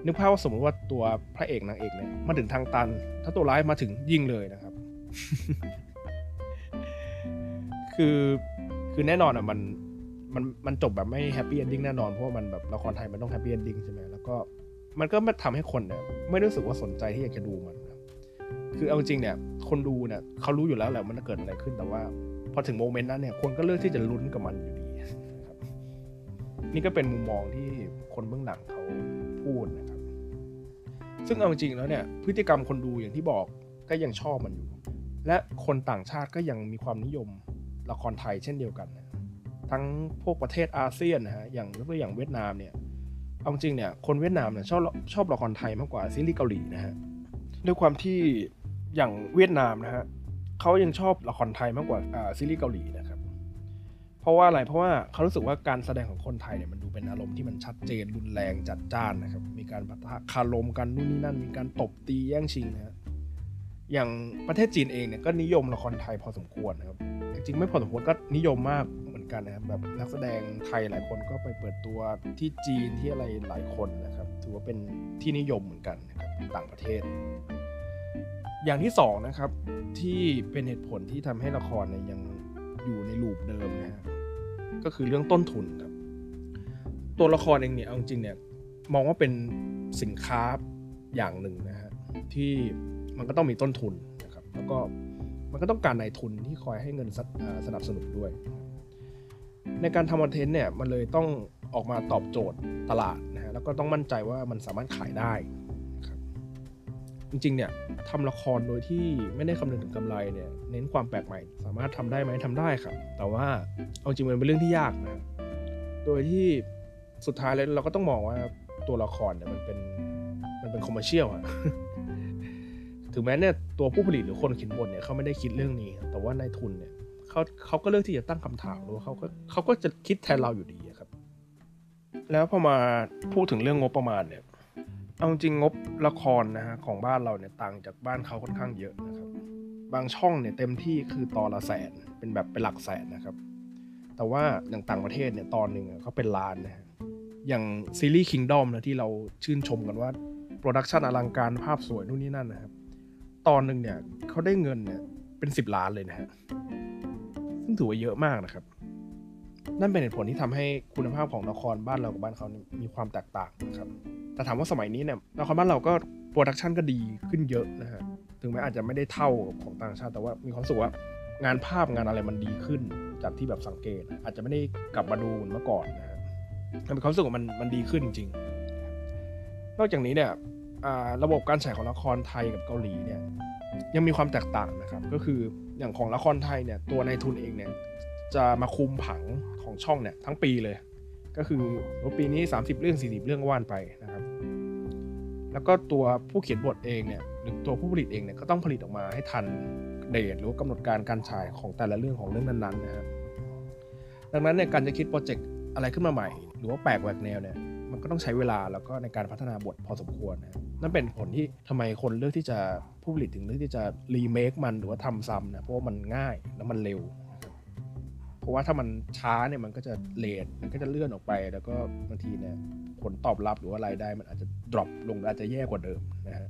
นี่ยนึกภาพว่าสมมติว่าตัวพระเอกนางเอกเนี่ยมาถึงทางตัน ถ้าตัวร้ายมาถึงยิงเลยนะครับ คือคือแน่นอนอะมันมันมันจบแบบไม่ happy ending แน่นอนเพราะว่ามันแบบละครไทยมันต้อง happy ending ใช่ไหมแล้วก็มันก็มาทำให้คนเนี่ยไม่รู้สึกว่าสนใจที่อยากจะดูมันนะคือเอาจริงเนี่ย คนดูเนี่ยเขารู้อยู่แล้วแหละมันจะเกิดอะไรขึ้นแต่ว่า พอถึงโมเมนต์นั้นเนี่ยคนก็เลือกที่จะลุ้นกับมันอยู่ดีนะครับ นี่ก็เป็นมุมมองที่คนเบื้องหลังเขาพูดนะครับ ซึ่งเอาจริงแล้วเนี่ยพฤติกรรมคนดูอย่างที่บอกก็ยังชอบมันอยู่ และคนต่างชาติก็ยังมีความนิยมละครไทยเช่นเดียวกันนะทั้งพวกประเทศอาเซียนนะฮะอย่างยกตัวอย่างเวียดนามเนี่ยเอาจริงเนี่ยคนเวียดนามเนี่ยชอบชอบละครไทยมากกว่าซีรีส์เกาหลีนะฮะด้วยความที่อย่างเวียดนามนะฮะเขายังชอบละครไทยมากกว่าอ่าซีรีส์เกาหลีนะครับ เพราะว่าอะไรเพราะว่าเขารู้สึกว่าการแสดงของคนไทยเนี่ยมันดูเป็นอารมณ์ที่มันชัดเจนรุนแรงจัดจ้านนะครับ มีการปะทะคารมกันนู่นนี่นั่น มีการตบตีแย่งชิงนะฮะอย่างประเทศจีนเองเนี่ยก็นิยมละครไทยพอสมควรนะครับ จริงๆไม่พอสมควรก็นิยมมากเหมือนกันนะครับแบบนักแสดงไทยหลายคนก็ไปเปิดตัวที่จีนที่อะไรหลายคนนะครับ ถือว่าเป็นที่นิยมเหมือนกันนะครับต่างประเทศ อย่างที่สองนะครับที่เป็นเหตุผลที่ทำให้ละครเนี่ยยัง อยู่ในลูปเดิมนะฮะก็คือเรื่องต้นทุนครับ ตัวละครเองเนี่ยเอาจริงเนี่ยมองว่าเป็นสินค้าอย่างหนึ่งนะฮะที่มันก็ต้องมีต้นทุนนะครับ แล้วก็มันก็ต้องการนายทุนที่คอยให้เงินสสนับสนุนด้วย ในการทำคอนเทนต์เนี่ยมันเลยต้องออกมาตอบโจทย์ตลาดนะฮะแล้วก็ต้องมั่นใจว่ามันสามารถขายได้ จริงๆเนี่ยทำละครโดยที่ไม่ได้คำนึงถึงกำไรเนี่ยเน้นความแปลกใหม่ สามารถทำได้ไหมทำได้ครับ แต่ว่าเอาจริงมันเป็นเรื่องที่ยากนะโดยที่สุดท้ายแล้วเราก็ต้องมองว่าตัวละครเนี่ยมันเป็นมันเป็น commercial อะถึงแม้เนี่ยตัวผู้ผลิตหรือคนเขียนบทเนี่ยเขาไม่ได้คิดเรื่องนี้ แต่ว่านายทุนเนี่ยเขาเขาก็เลือกที่จะตั้งคำถามหรือว่าเขาก็เขาก็จะคิดแทนเราอยู่ดีครับ แล้วพอมาพูดถึงเรื่องงบประมาณเนี่ย เอาจริงงบละครนะฮะของบ้านเราเนี่ยต่างจากบ้านเขาค่อนข้างเยอะนะครับ บางช่องเนี่ยเต็มที่คือตอนละแสนเป็นแบบเป็นหลักแสนนะครับ แต่ว่าอย่างต่างประเทศเนี่ยตอนหนึ่งเขาเป็นล้านนะฮะอย่างซีรีส์ Kingdom นะที่เราชื่นชมกันว่า production อลังการภาพสวยนู่นนี่นั่นนะครับ ตอนหนึ่งเนี่ยเขาได้เงินเนี่ยเป็นสิบล้านเลยนะฮะซึ่งถือว่าเยอะมากนะครับ นั่นเป็นเหตุผลที่ทำให้คุณภาพของละครบ้านเรากับบ้านเขามีความแตกต่างนะครับ แต่ถามว่าสมัยนี้เนี่ยละครบ้านเราก็ production ก็ดีขึ้นเยอะนะฮะ ถึงแม้อาจจะไม่ได้เท่าของต่างชาติ แต่ว่ามีความสึกว่างานภาพงานอะไรมันดีขึ้น จากที่แบบสังเกต อาจจะไม่ได้กลับมาดูเหมือนเมื่อก่อนนะฮะแต่มีความรู้สึกว่ามันมันดีขึ้นจริง นอกจากนี้เนี่ยระบบการฉายของละครไทยกับเกาหลีเนี่ยยังมีความแตกต่างนะครับ ก็คืออย่างของละครไทยเนี่ยตัวนายทุนเองเนี่ย จะมาคุมผังของช่องเนี่ยทั้งปีเลย ก็คือปีนี้ 30 เรื่อง 40 เรื่องว่านไปนะครับ แล้วก็ตัวผู้เขียนบทเองเนี่ยหรือตัวผู้ผลิตเองเนี่ยก็ต้องผลิตออกมาให้ทันเดทหรือว่ากำหนดการการฉายของแต่ละเรื่องของเรื่องนั้นๆนะครับดังนั้นเนี่ยการจะคิดโปรเจกต์อะไรขึ้นมาใหม่ หรือว่าแปลกแหวกแนวเนี่ยมันก็ต้องใช้เวลาแล้วก็ในการพัฒนาบทพอสมควรนะนั่นเป็นผลที่ทำไมคนเลือกที่จะผู้ผลิตถึงเลือกที่จะรีเมคมันหรือว่าทำซ้ำนะเพราะว่ามันง่ายแล้วมันเร็ว รับเพราะว่าถ้ามันช้าเนี่ยมันก็จะเลทมันก็จะเลื่อนออกไป แล้วก็บางทีเนี่ยผลตอบรับหรือว่ารายได้มันอาจจะ drop ลงอาจจะแย่กว่าเดิมนะฮะ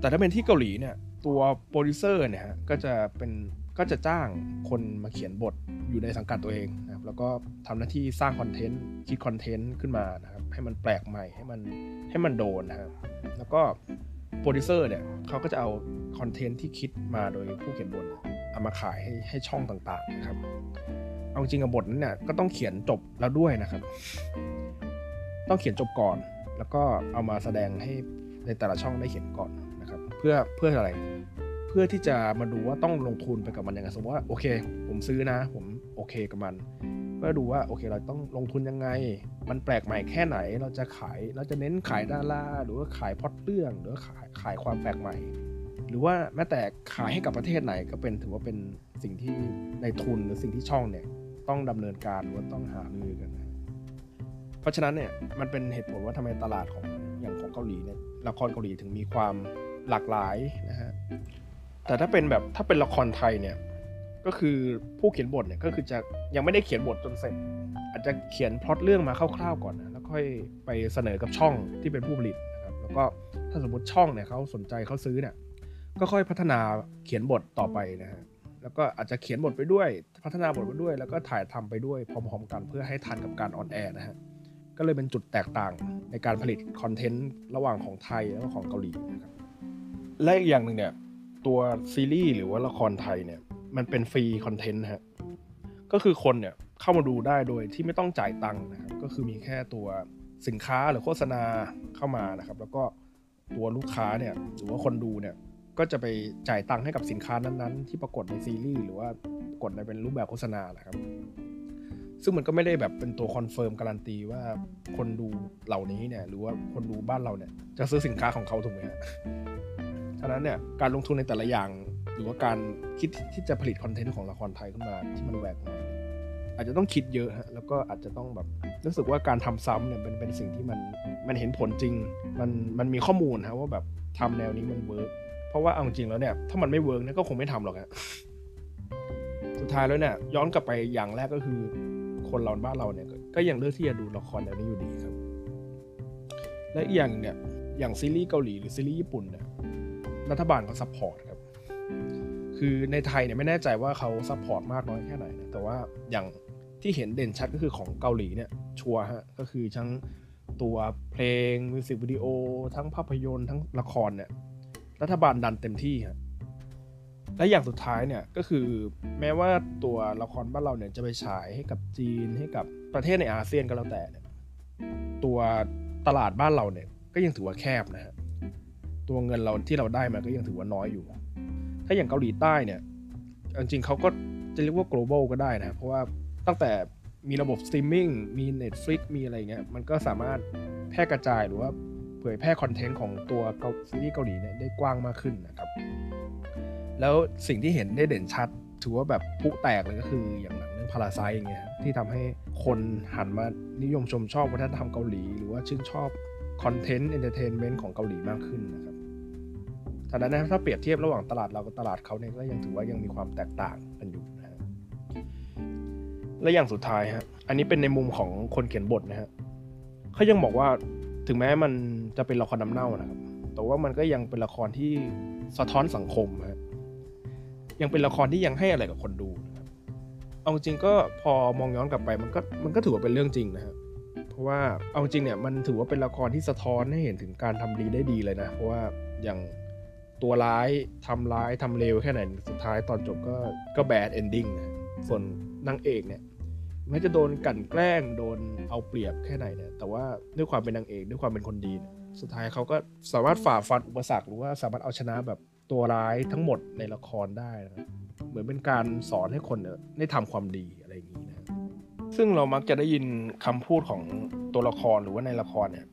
แต่ถ้าเป็นที่เกาหลีเนี่ยตัวโปรดิวเซอร์เนี่ยฮะก็จะเป็นก็จะจ้างคนมาเขียนบทอยู่ในสังกัดตัวเองนะครับแล้วก็ทำหน้าที่สร้างคอนเทนต์คิดคอนเทนต์ขึ้นมานะครับให้มันแปลกใหม่ให้มันให้มันโดนนะครับแล้วก็โปรดิวเซอร์เนี่ยเขาก็จะเอาคอนเทนต์ที่คิดมาโดยผู้เขียนบท เอามาขายให้ให้ช่องต่างๆนะครับ เอาจริงกับบทนั้นเนี่ยก็ต้องเขียนจบแล้วด้วยนะครับ ต้องเขียนจบก่อน แล้วก็เอามาแสดงให้ในแต่ละช่องได้เขียนก่อนนะครับ เพื่อเพื่ออะไร เพื่อที่จะมาดูว่าต้องลงทุนไปกับมันยังไงสมมติว่าโอเค ผมซื้อนะ ผมโอเคกับมันเพื่อดูว่าโอเคเราต้องลงทุนยังไง มันแปลกใหม่แค่ไหน เราจะขาย เราจะเน้นขายดาราหรือว่าขายพล็อดเรื่อง หรือว่าขายขายความแปลกใหม่ หรือว่าแม้แต่ขายให้กับประเทศไหนก็เป็นถือว่าเป็นสิ่งที่ในทุนหรือสิ่งที่ช่องเนี่ยต้องดำเนินการหรือว่าต้องหารือกันนะเพราะฉะนั้นเนี่ยมันเป็นเหตุผลว่าทำไมตลาดของอย่างของเกาหลีเนี่ยละครเกาหลีถึงมีความหลากหลายนะฮะแต่ถ้าเป็นแบบถ้าเป็นละครไทยเนี่ยก็คือผู้เขียนบทเนี่ยก็คือจะยังไม่ได้เขียนบทจนเสร็จ อาจจะเขียนพล็อตเรื่องมาคร่าวๆก่อนนะแล้วค่อยไปเสนอกับช่องที่เป็นผู้ผลิตนะครับแล้วก็ถ้าสมมติช่องเนี่ยเขาสนใจเขาซื้อเนี่ย ก็ค่อยพัฒนาเขียนบทต่อไปนะฮะแล้วก็อาจจะเขียนบทไปด้วย พัฒนาบทไปด้วย แล้วก็ถ่ายทำไปด้วยพร้อมๆกันเพื่อให้ทันกับการ on air นะฮะก็เลยเป็นจุดแตกต่างในการผลิตคอนเทนต์ระหว่างของไทยแล้วก็ของเกาหลีนะครับและอีกอย่างหนึ่งเนี่ยตัวซีรีส์หรือว่าละครไทยเนี่ยมันเป็น free content ฮะก็คือคนเนี่ยเข้ามาดูได้โดยที่ไม่ต้องจ่ายตังค์นะครับก็คือมีแค่ตัวสินค้าหรือโฆษณาเข้ามานะครับ แล้วก็ตัวลูกค้าเนี่ยหรือว่าคนดูเนี่ย ก็จะไปจ่ายตังค์ให้กับสินค้านั้นๆ ที่ปรากฏในซีรีส์หรือว่าปรากฏในเป็นรูปแบบโฆษณานะครับ ซึ่งมันก็ไม่ได้แบบเป็นตัว confirm การันตีว่าคนดูเหล่านี้เนี่ยหรือว่าคนดูบ้านเราเนี่ยจะซื้อสินค้าของเขาถูกไหมฮะฉะนั้นเนี่ยการลงทุนในแต่ละอย่างหรือว่าการคิดที่จะผลิตคอนเทนต์ของละครไทยขึ้นมาที่มันแหวกใหม่อาจจะต้องคิดเยอะฮะแล้วก็อาจจะต้องแบบรู้สึกว่าการทำซ้ำเนี่ยเป็นเป็นสิ่งที่มันมันเห็นผลจริง มันมันมีข้อมูลฮะว่าแบบทำแนวนี้มัน work เพราะว่าเอาจริงแล้วเนี่ยถ้ามันไม่ work เนี่ยก็คงไม่ทำหรอกฮะสุดท้ายแล้วเนี่ยย้อนกลับไปอย่างแรกก็คือ คนเราบ้านเราเนี่ยก็ยังเลือกที่จะดูละครแนวนี้อยู่ดีครับ และอีกอย่างเนี่ยอย่างซีรีส์เกาหลีหรือซีรีส์ญี่ปุ่นเนี่ยรัฐบาลเขา support ครับคือในไทยเนี่ยไม่แน่ใจว่าเขา support มากน้อยแค่ไหนนะแต่ว่าอย่างที่เห็นเด่นชัดก็คือของเกาหลีเนี่ย sure ฮะก็คือทั้งตัวเพลงมิวสิกวิดีโอทั้งภาพยนตร์ทั้งละครเนี่ย รัฐบาลดันเต็มที่ฮะและอย่างสุดท้ายเนี่ยก็คือแม้ว่าตัวละครบ้านเราเนี่ยจะไปฉายให้กับจีนให้กับประเทศในอาเซียนก็แล้วแต่เนี่ยตัวตลาดบ้านเราเนี่ยก็ยังถือว่าแคบนะฮะตัวเงินเราที่เราได้มาก็ยังถือว่าน้อยอยู่ ถ้าอย่างเกาหลีใต้เนี่ยจริงๆเขาก็จะเรียกว่า global ก็ได้นะเพราะว่าตั้งแต่มีระบบสตรีมมิ่งมี Netflix มีอะไรเงี้ยมันก็สามารถแพร่กระจายหรือว่า เผยแพร่คอนเทนต์ของตัวเกาซีรีส์เกาหลีเนี่ยได้กว้างมากขึ้นนะครับ แล้วสิ่งที่เห็นได้เด่นชัด ถือว่าแบบพลุแตกเลยก็คืออย่างหนังเรื่อง Parasite อย่างเงี้ยที่ทำให้คนหันมานิยมชมชอบวัฒนธรรมเกาหลี หรือว่าชื่นชอบcontent entertainment ของเกาหลีมากขึ้นนะครับฉะนั้นนะถ้าเปรียบเทียบระหว่างตลาดเรากับตลาดเขาเนี่ยก็ยังถือว่ายังมีความแตกต่างกันอยู่นะฮะและอย่างสุดท้ายฮะอันนี้เป็นในมุมของคนเขียนบทนะฮะเขายังบอกว่า ถึงแม้มันจะเป็นละครน้ำเน่านะครับ แต่ว่ามันก็ยังเป็นละครที่สะท้อนสังคมฮะยังเป็นละครที่ยังให้อะไรกับคนดูนะครับเอาจริงก็พอมองย้อนกลับไปมันก็มันก็ถือว่าเป็นเรื่องจริงนะฮะเพราะว่าเอาจริงเนี่ยมันถือว่าเป็นละครที่สะท้อนให้เห็นถึงการทำดีได้ดีเลยนะ เพราะว่าอย่างตัวร้ายทำร้ายทำเลวแค่ไหนสุดท้ายตอนจบก็ก็ bad ending นะส่วนนางเอกเนี่ย แม้จะโดนกลั่นแกล้งโดนเอาเปรียบแค่ไหนเนี่ย แต่ว่าด้วยความเป็นนางเอกด้วยความเป็นคนดีเนี่ยสุดท้ายเขาก็สามารถฝ่าฟันอุปสรรคหรือว่าสามารถเอาชนะแบบตัวร้ายทั้งหมดในละครได้นะครับเหมือนเป็นการสอนให้คนเนี่ยได้ทำความดีอะไรอย่างนี้นะซึ่งเรามักจะได้ยินคำพูดของตัวละครหรือว่าในละครเนี่ย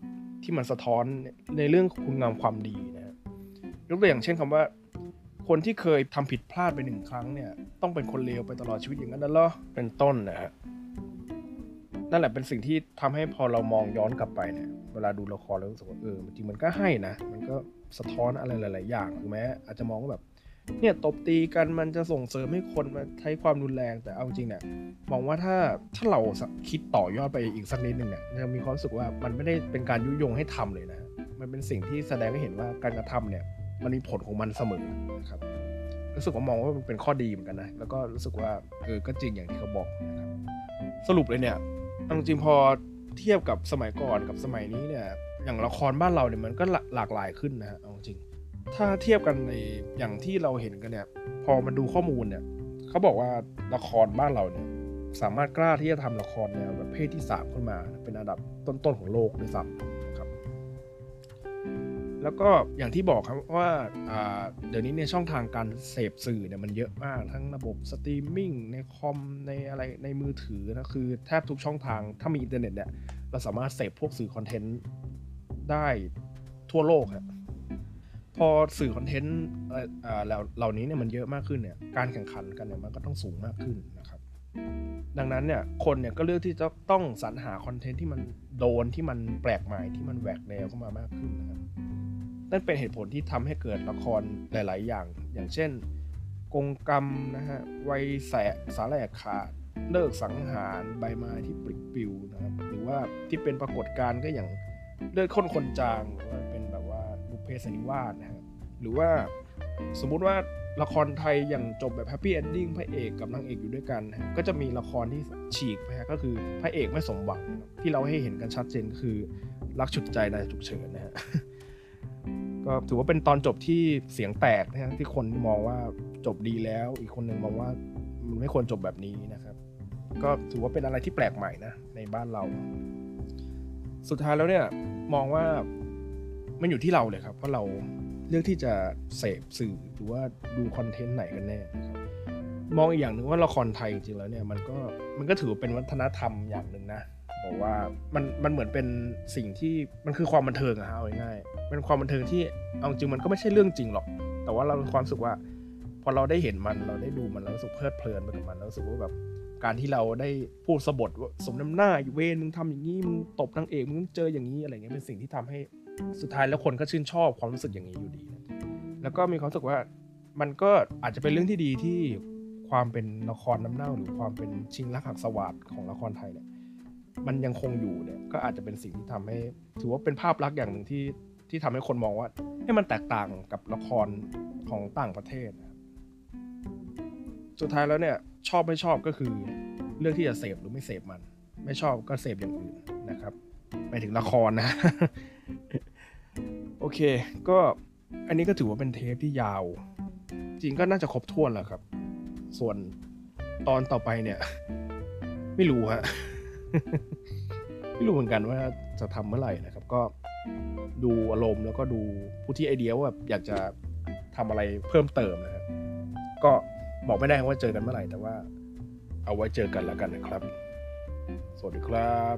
ที่มันสะท้อนในเรื่องคุณงามความดีนะยกตัวอย่างเช่นคำว่า คนที่เคยทำผิดพลาดไปหนึ่งครั้งเนี่ยต้องเป็นคนเลวไปตลอดชีวิตอย่างนั้นน่ะเหรอเป็นต้นนะฮะ นั่นแหละเป็นสิ่งที่ทำให้พอเรามองย้อนกลับไปเนี่ยเวลาดูละครแล้วรู้สึกว่าเออจริงมันก็ให้นะ มันก็สะท้อนอะไรหลาย ๆ อย่างถึงแม้อาจจะมองว่าแบบเนี่ยตบตีกันมันจะส่งเสริมให้คนมาใช้ความรุนแรงแต่เอาจริงเนี่ยมองว่าถ้าถ้าเราคิดต่อยอดไปอีกสักนิดหนึ่งเนี่ยจะมีความรู้สึกว่ามันไม่ได้เป็นการยุยงให้ทำเลยนะ มันเป็นสิ่งที่แสดงให้เห็นว่าการกระทำเนี่ยมันมีผลของมันเสมอนะครับรู้สึกว่ามองว่ามันเป็นข้อดีเหมือนกันนะแล้วก็รู้สึกว่าเออก็จริงอย่างที่เขาบอกนะครับสรุปเลยเนี่ย เอาจริงพอเทียบกับสมัยก่อนกับสมัยนี้เนี่ย อย่างละครบ้านเราเนี่ยมันก็หลากหลายขึ้นนะเอาจริง ถ้าเทียบกันในอย่างที่เราเห็นกันเนี่ย พอมาดูข้อมูลเนี่ยเขาบอกว่าละครบ้านเราเนี่ย สามารถกล้าที่จะทำละครแนวแบบเพศที่สามขึ้นมา เป็นอันดับต้นๆของโลกด้วยซ้ำนะครับ แล้วก็อย่างที่บอกครับว่าเดี๋ยวนี้ในช่องทางการเสพสื่อเนี่ยมันเยอะมากทั้งระบบสตรีมมิ่งในคอมในอะไรในมือถือนะคือแทบทุกช่องทางถ้ามีอินเทอร์เน็ตเนี่ยเราสามารถเสพพวกสื่อคอนเทนต์ได้ทั่วโลกครับพอสื่อคอนเทนต์เหล่านี้เนี่ยมันเยอะมากขึ้นเนี่ยการแข่งขันกันเนี่ยมันก็ต้องสูงมากขึ้น ดังนั้นเนี่ยคนเนี่ยก็เลือกที่จะต้องสรรหาคอนเทนต์ที่มันโดนที่มันแปลกใหม่ที่มันแหวกแนวเข้ามามากขึ้นนะครับนั่นเป็นเหตุผลที่ทำให้เกิดละครหลาย ๆ อย่าง อย่างเช่น กงกรรมนะฮะไวยแสสาแหลกขาดเลิกสังหารใบไม้ที่ปลิกปิวนะครับหรือว่าที่เป็นปรากฏการณ์ก็อย่างเลือดข้นคนจางหรือว่าเป็นแบบว่าบุพเพสนิวาสนะฮะหรือว่าสมมุติว่า ละครไทยอย่างจบแบบ happy ending พระเอกกับนางเอกอยู่ด้วยกันนะก็จะมีละครที่ฉีกไปก็คือพระเอกไม่สมหวังที่เราให้เห็นกันชัดเจนคือรักฉุดใจนายฉุกเฉินนะฮะก็ถือว่าเป็นตอนจบที่เสียงแตกนะฮะที่คนมองว่าจบดีแล้ว อีกคนหนึ่งมองว่ามันไม่ควรจบแบบนี้นะครับ ก็ถือว่าเป็นอะไรที่แปลกใหม่นะในบ้านเรา สุดท้ายแล้วเนี่ยมองว่ามันอยู่ที่เราเลยครับว่าเรา เลือกที่จะเสพสื่อหรือว่าดูคอนเทนต์ไหนกันแน่นะครับมองอีกอย่างหนึ่งว่าละครไทยจริงๆแล้วเนี่ยมันก็มันก็ถือเป็นวัฒนธรรมอย่างหนึ่งนะบอกว่ามันมันเหมือนเป็นสิ่งที่มันคือความบันเทิงอะฮะเอาง่ายๆเป็นความบันเทิงที่เอาจริงมันก็ไม่ใช่เรื่องจริงหรอก แต่ว่าเราความสึกว่า พอเราได้เห็นมันเราได้ดูมันเราสึกเพลิดเพลินไปกับมันเราสึกว่าแบบการที่เราได้พูดสบทว่าสมน้ำหน้าอยู่เวรมึงทำอย่างนี้มึงตบนางเอกมึงเจออย่างนี้อะไรเงี้ยเป็นสิ่งที่ทำให้ สุดท้ายแล้วคนก็ชื่นชอบความรู้สึกอย่างนี้อยู่ดี แล้วก็มีความรู้สึกว่ามันก็อาจจะเป็นเรื่องที่ดีที่ความเป็นละครน้ำเน่า หรือความเป็นชิงรักหักสวัสดของละครไทยเนี่ยมันยังคงอยู่เนี่ยก็อาจจะเป็นสิ่งที่ทำให้ ถือว่าเป็นภาพลักษณ์อย่างหนึ่งที่ที่ทำให้คนมองว่าให้มันแตกต่างกับละครของต่างประเทศ สุดท้ายแล้วเนี่ยชอบไม่ชอบก็คือเลือกที่จะเสพหรือไม่เสพมัน ไม่ชอบก็เสพอย่างอื่นนะครับไปถึงละครนะ โอเค ก็อันนี้ก็ถือว่าเป็นเทปที่ยาว จริงก็น่าจะครบถ้วนแล้วครับ ส่วนตอนต่อไปเนี่ย ไม่รู้ฮะไม่รู้เหมือนกันว่าจะทำเมื่อไหร่นะครับ ก็ดูอารมณ์แล้วก็ดูผู้ที่ไอเดียว่าแบบอยากจะทำอะไรเพิ่มเติมนะฮะก็บอกไม่ได้ว่าเจอกันเมื่อไหร่แต่ว่า เอาไว้เจอกันแล้วกันนะครับ สวัสดีครับ